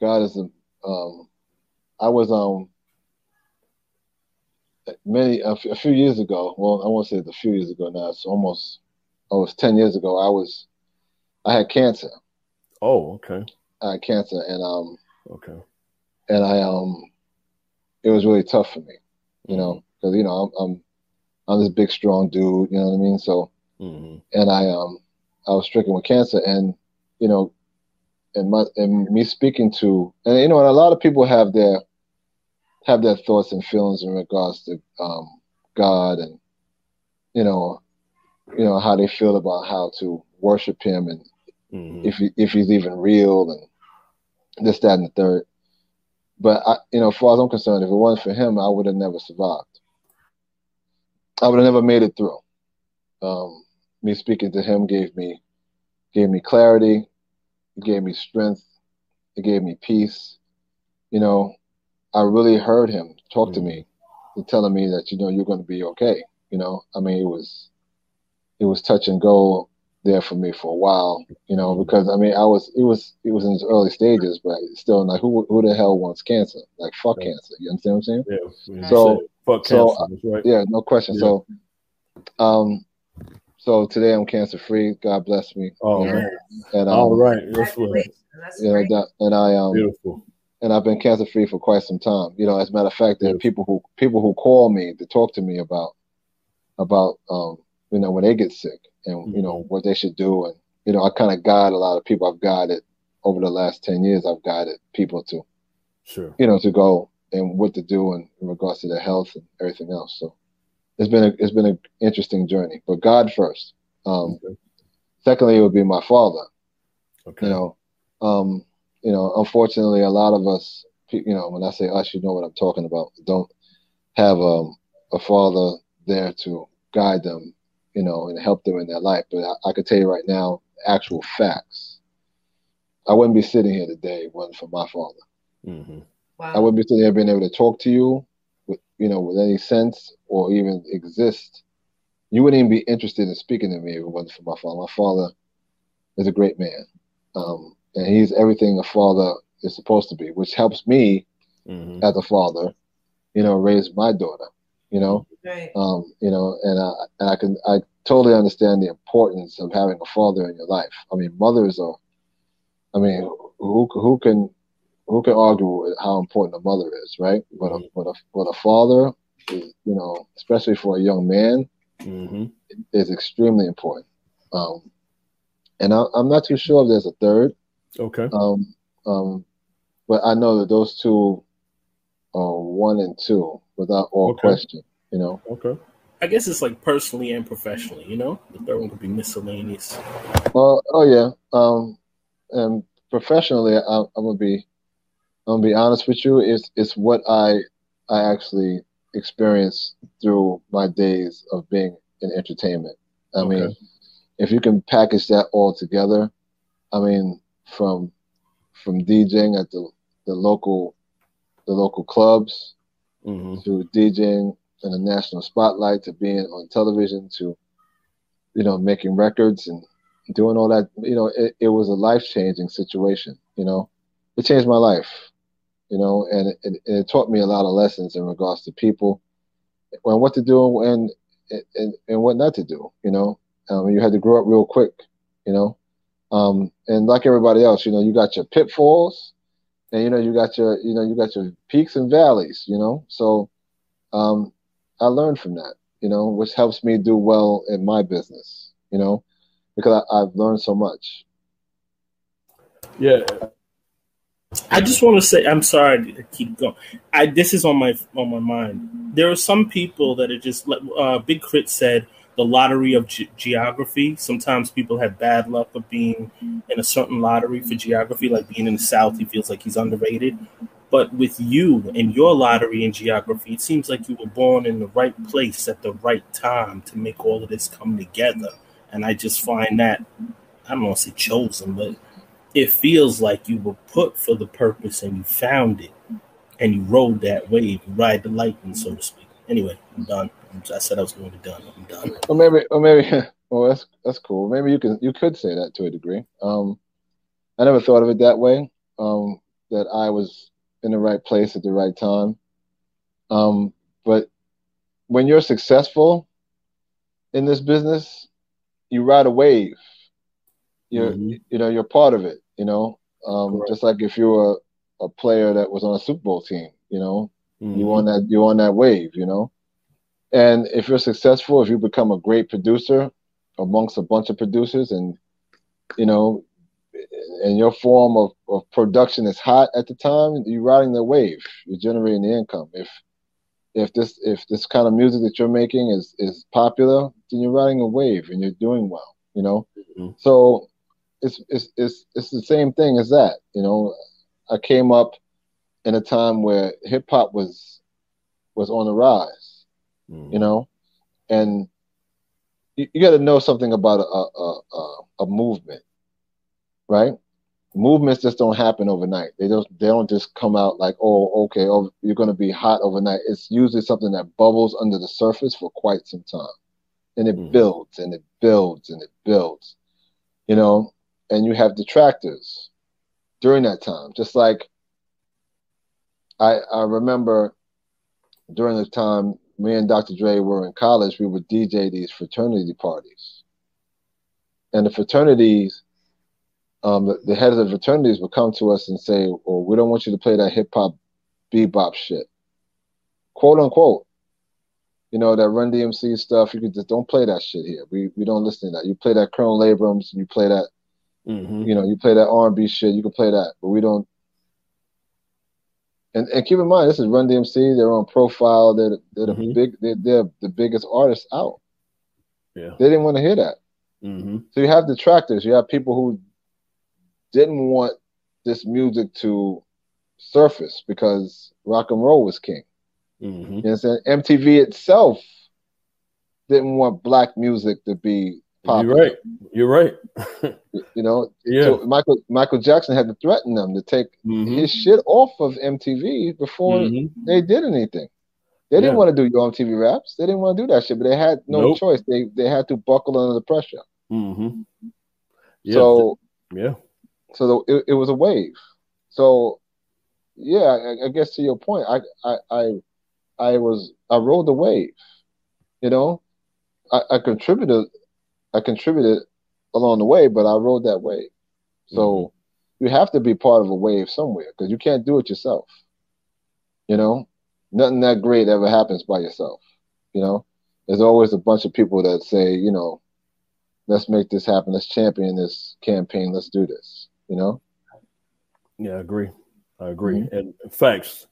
God is a. Um, I was um many a, f- a few years ago. Well, I won't say it's a few years ago now. It's almost oh, it's ten years ago. I was I had cancer. Oh, okay. I had cancer, and um, okay, and I um, it was really tough for me, you know, because mm-hmm. you know I'm, I'm I'm this big strong dude, you know what I mean. So, mm-hmm. and I um, I was stricken with cancer, and you know, and my and me speaking to, and you know, and a lot of people have their have their thoughts and feelings in regards to um, God and you know, you know how they feel about how to worship Him and mm-hmm. if he, if He's even real and this, that, and the third. But I, you know, as far as I'm concerned, if it wasn't for Him, I would have never survived. I would have never made it through. Um, me speaking to Him gave me gave me clarity. It gave me strength. It gave me peace. You know, I really heard him talk to mm. me, telling me that you know you're going to be okay. You know, I mean, it was it was touch and go there for me for a while. You know, mm. because I mean, I was it was it was in its early stages, but still, like who who the hell wants cancer? Like fuck yeah. cancer. You understand what I'm saying? Yeah. So fuck so, cancer. Right. Yeah, no question. Yeah. So, um, so today I'm cancer free. God bless me. Oh man. And, um, all right, that's what. Yeah, and I um. Beautiful and I've been cancer free for quite some time. You know, as a matter of fact, there are people who people who call me to talk to me about about um, you know, when they get sick and mm-hmm. you know mm-hmm. what they should do, and you know, I kind of guide a lot of people. I've guided over the last ten years. I've guided people to, sure, you know, to go and what to do in, in regards to their health and everything else. So it's been a, it's been an interesting journey. But God first. Um, okay. Secondly, it would be my father. Okay. You know, um, you know, unfortunately, a lot of us, you know, when I say us, you know what I'm talking about. Don't have um, a father there to guide them, you know, and help them in their life. But I, I could tell you right now, actual facts. I wouldn't be sitting here today wasn't for my father. Mm-hmm. Wow. I wouldn't be sitting here being able to talk to you with, you know, with any sense or even exist. You wouldn't even be interested in speaking to me if it wasn't for my father. My father is a great man, um, and he's everything a father is supposed to be, which helps me mm-hmm. as a father, you know, raise my daughter. You know, right. um, you know, and I, and I can I totally understand the importance of having a father in your life. I mean, mothers are. I mean, who who can who can argue how important a mother is, right? But a, but a, but a father, is, you know, especially for a young man, mm-hmm. is extremely important. Um, and I, am not too sure if there's a third. Okay. Um, um, but I know that those two are one and two without all okay. question. You know. Okay. I guess it's like personally and professionally. You know, the third one could be miscellaneous. Well, oh yeah. Um, and professionally, I, I'm gonna be I'm gonna be honest with you. It's it's what I I actually experienced through my days of being in entertainment. I okay. mean, if you can package that all together, I mean, from from DJing at the the local the local clubs mm-hmm. to DJing in the national spotlight to being on television to you know making records and doing all that you know it, it was a life changing situation you know it changed my life you know, and it, it, it, taught me a lot of lessons in regards to people and what to do and and, and what not to do. You know, um, you had to grow up real quick. You know, um, and like everybody else, you know, you got your pitfalls, and you know, you got your you know, you got your peaks and valleys. You know, so um, I learned from that. You know, which helps me do well in my business. You know, because I, I've learned so much. Yeah, I just want to say, I'm sorry to keep going. I this is on my on my mind. There are some people that are just like uh, Big K.R.I.T. said the lottery of ge- geography. Sometimes people have bad luck of being in a certain lottery for geography, like being in the South. He feels like he's underrated. But with you and your lottery in geography, it seems like you were born in the right place at the right time to make all of this come together. And I just find that I don't want to say chosen, but it feels like you were put for the purpose and you found it and you rode that wave, ride the lightning, so to speak. Anyway, I'm done. I said I was going to be done. I'm done. Well, maybe, or maybe, well, that's that's cool. Maybe you can you could say that to a degree. Um, I never thought of it that way. Um, that I was in the right place at the right time. Um, but when you're successful in this business, you ride a wave. You're mm-hmm. you know you're part of it. You know, um, just like if you were a player that was on a Super Bowl team, you know, mm-hmm. you on that you on that wave, you know. And if you're successful, if you become a great producer amongst a bunch of producers, and you know, and your form of, of production is hot at the time, you're riding the wave. You're generating the income. If if this if this kind of music that you're making is is popular, then you're riding a wave and you're doing well. You know, mm-hmm. so it's it's it's it's the same thing as that. You know, I came up in a time where hip hop was was on the rise. Mm. You know, and you, you got to know something about a, a a, a movement, right? Movements just don't happen overnight. They don't they don't just come out like, oh, okay, oh, you're going to be hot overnight. It's usually something that bubbles under the surface for quite some time, and it mm. builds and it builds and it builds. You know, and you have detractors during that time. Just like I, I remember during the time me and Dr. Dre were in college, we would DJ these fraternity parties. And the fraternities, um, the, the heads of the fraternities would come to us and say, well, we don't want you to play that hip hop bebop shit. Quote unquote. you know that Run DMC stuff. You could just don't play that shit here. We we don't listen to that. You play that Colonel Abrams. You play that. Mm-hmm. You know, you play that R and B shit. You can play that, but we don't. And, and keep in mind, this is Run DMC. They're on profile. They're they're the mm-hmm. big. They're, they're the biggest artists out. Yeah, they didn't want to hear that. Mm-hmm. So you have detractors. You have people who didn't want this music to surface because rock and roll was king. Mm-hmm. You know MTV itself didn't want black music to be popular. You're right. You're right. you know, yeah. So Michael Michael Jackson had to threaten them to take mm-hmm. his shit off of MTV before mm-hmm. they did anything. They didn't yeah. want to do Yo MTV raps. They didn't want to do that shit, but they had no nope. choice. They they had to buckle under the pressure. Mm-hmm. Yeah. So yeah. So the, it, it was a wave. So yeah, I, I, guess to your point, I I I I was I rode the wave. You know, I, I contributed I contributed along the way, but I rode that wave. So mm-hmm. you have to be part of a wave somewhere because you can't do it yourself. You know, nothing that great ever happens by yourself. You know, there's always a bunch of people that say, you know, let's make this happen. Let's champion this campaign. Let's do this. You know. Yeah, I agree. I agree. Mm-hmm. And facts,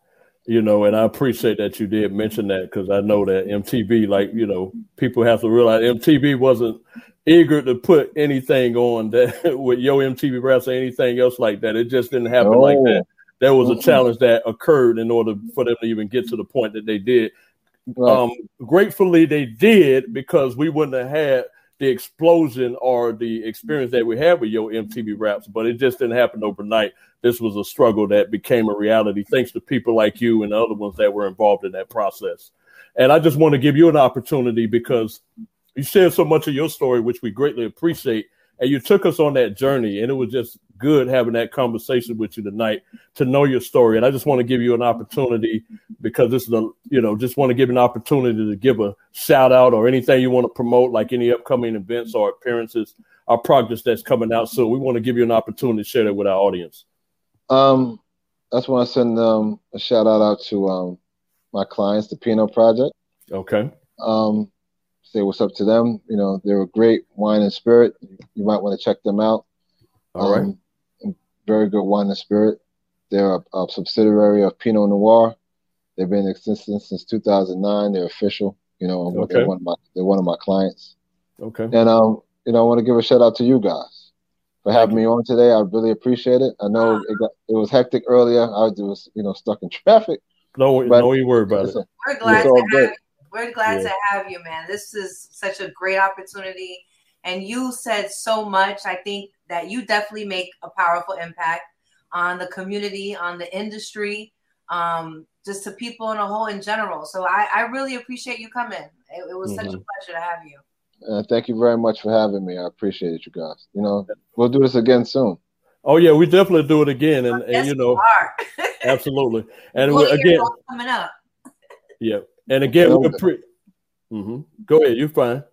you know, and I appreciate that you did mention that because I know that MTV, like, you know, people have to realize MTV wasn't eager to put anything on that with Yo MTV Raps or anything else like that. It just didn't happen like that. There was a challenge that occurred in order for them to even get to the point that they did. Right. Um, gratefully, they did because we wouldn't have had the explosion or the experience that we had with Yo MTV Raps, but it just didn't happen overnight. This was a struggle that became a reality thanks to people like you and the other ones that were involved in that process. And I just want to give you an opportunity because you shared so much of your story, which we greatly appreciate and you took us on that journey and it was just good having that conversation with you tonight to know your story. And i just want to give you an opportunity because this is a you know just want to give an opportunity to give a shout out or anything you want to promote like any upcoming events or appearances or projects that's coming out. So we want to give you an opportunity to share that with our audience. Um i just want to send um, a shout out out to um my clients the Pino project. Okay. Um say what's up to them. You know, they're a great wine and spirit. You might want to check them out. All um, right. Very good wine and spirit. They're a, a, subsidiary of Pinot Noir. They've been in existence since 2009. They're official. You know, okay. they're one of my they're one of my clients. Okay. And um, you know, I want to give a shout out to you guys for having me on today. I really appreciate it. I know it got it was hectic earlier. I was you know stuck in traffic. No, no, you worry about it. We're glad to have you. We're glad yeah. to have you, man. This is such a great opportunity. And you said so much. I think that you definitely make a powerful impact on the community, on the industry, um, just to people in a whole in general. So I, I really appreciate you coming. It, it was mm-hmm. such a mm-hmm. pleasure to have you. Uh, thank you very much for having me. I appreciate it, you guys. You know, we'll do this again soon. Oh yeah, we definitely do it again, and, and you know, absolutely. And we, again, coming up. yeah, and again, we pre- mm-hmm. go ahead. You're fine.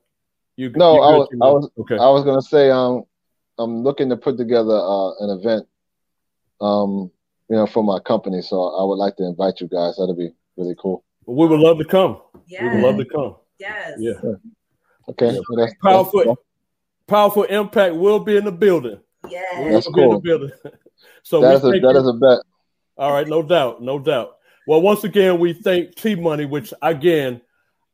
You no, you I was, I was okay. I was gonna say um I'm looking to put together uh, an event um you know for my company, so I would like to invite you guys. That'd be really cool. Well, we would love to come. Yeah. We would love to come. Yes. Yeah. Okay. So that's, powerful. That's, powerful impact will be in the building. Yeah. That's cool. building. so that is a, that is a bet. All right, no doubt, no doubt. Well, once again, we thank T Money, which again,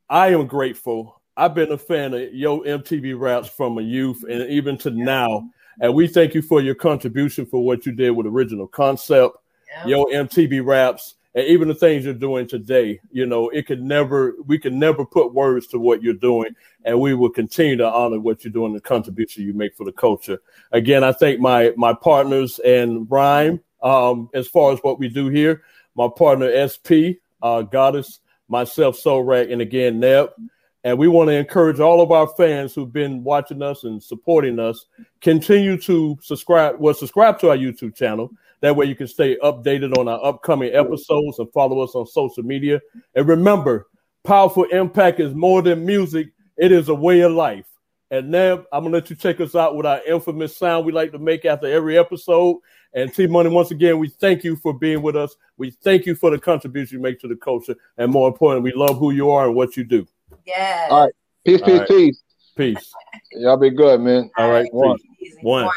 I am grateful. I've been a fan of Yo MTV Raps from a youth and even to now. And we thank you for your contribution for what you did with original concept, yeah. Yo MTV Raps, and even the things you're doing today. You know, it could never, we can never put words to what you're doing, and we will continue to honor what you're doing, the contribution you make for the culture. Again, I thank my my partners and Rhyme um, as far as what we do here my partner SP, uh, Goddess, myself, Sorak, and again, Neb. And we want to encourage all of our fans who've been watching us and supporting us, continue to subscribe, well, subscribe to our YouTube channel. That way you can stay updated on our upcoming episodes and follow us on social media. And remember, powerful impact is more than music, it is a way of life. And Neb, I'm gonna let you check us out with our infamous sound we like to make after every episode. And T Money, once again, we thank you for being with us. We thank you for the contribution you make to the culture. And more importantly, we love who you are and what you do. Yes. All right. Peace, peace, right. peace. Peace. Y'all be good, man. All right. One. One.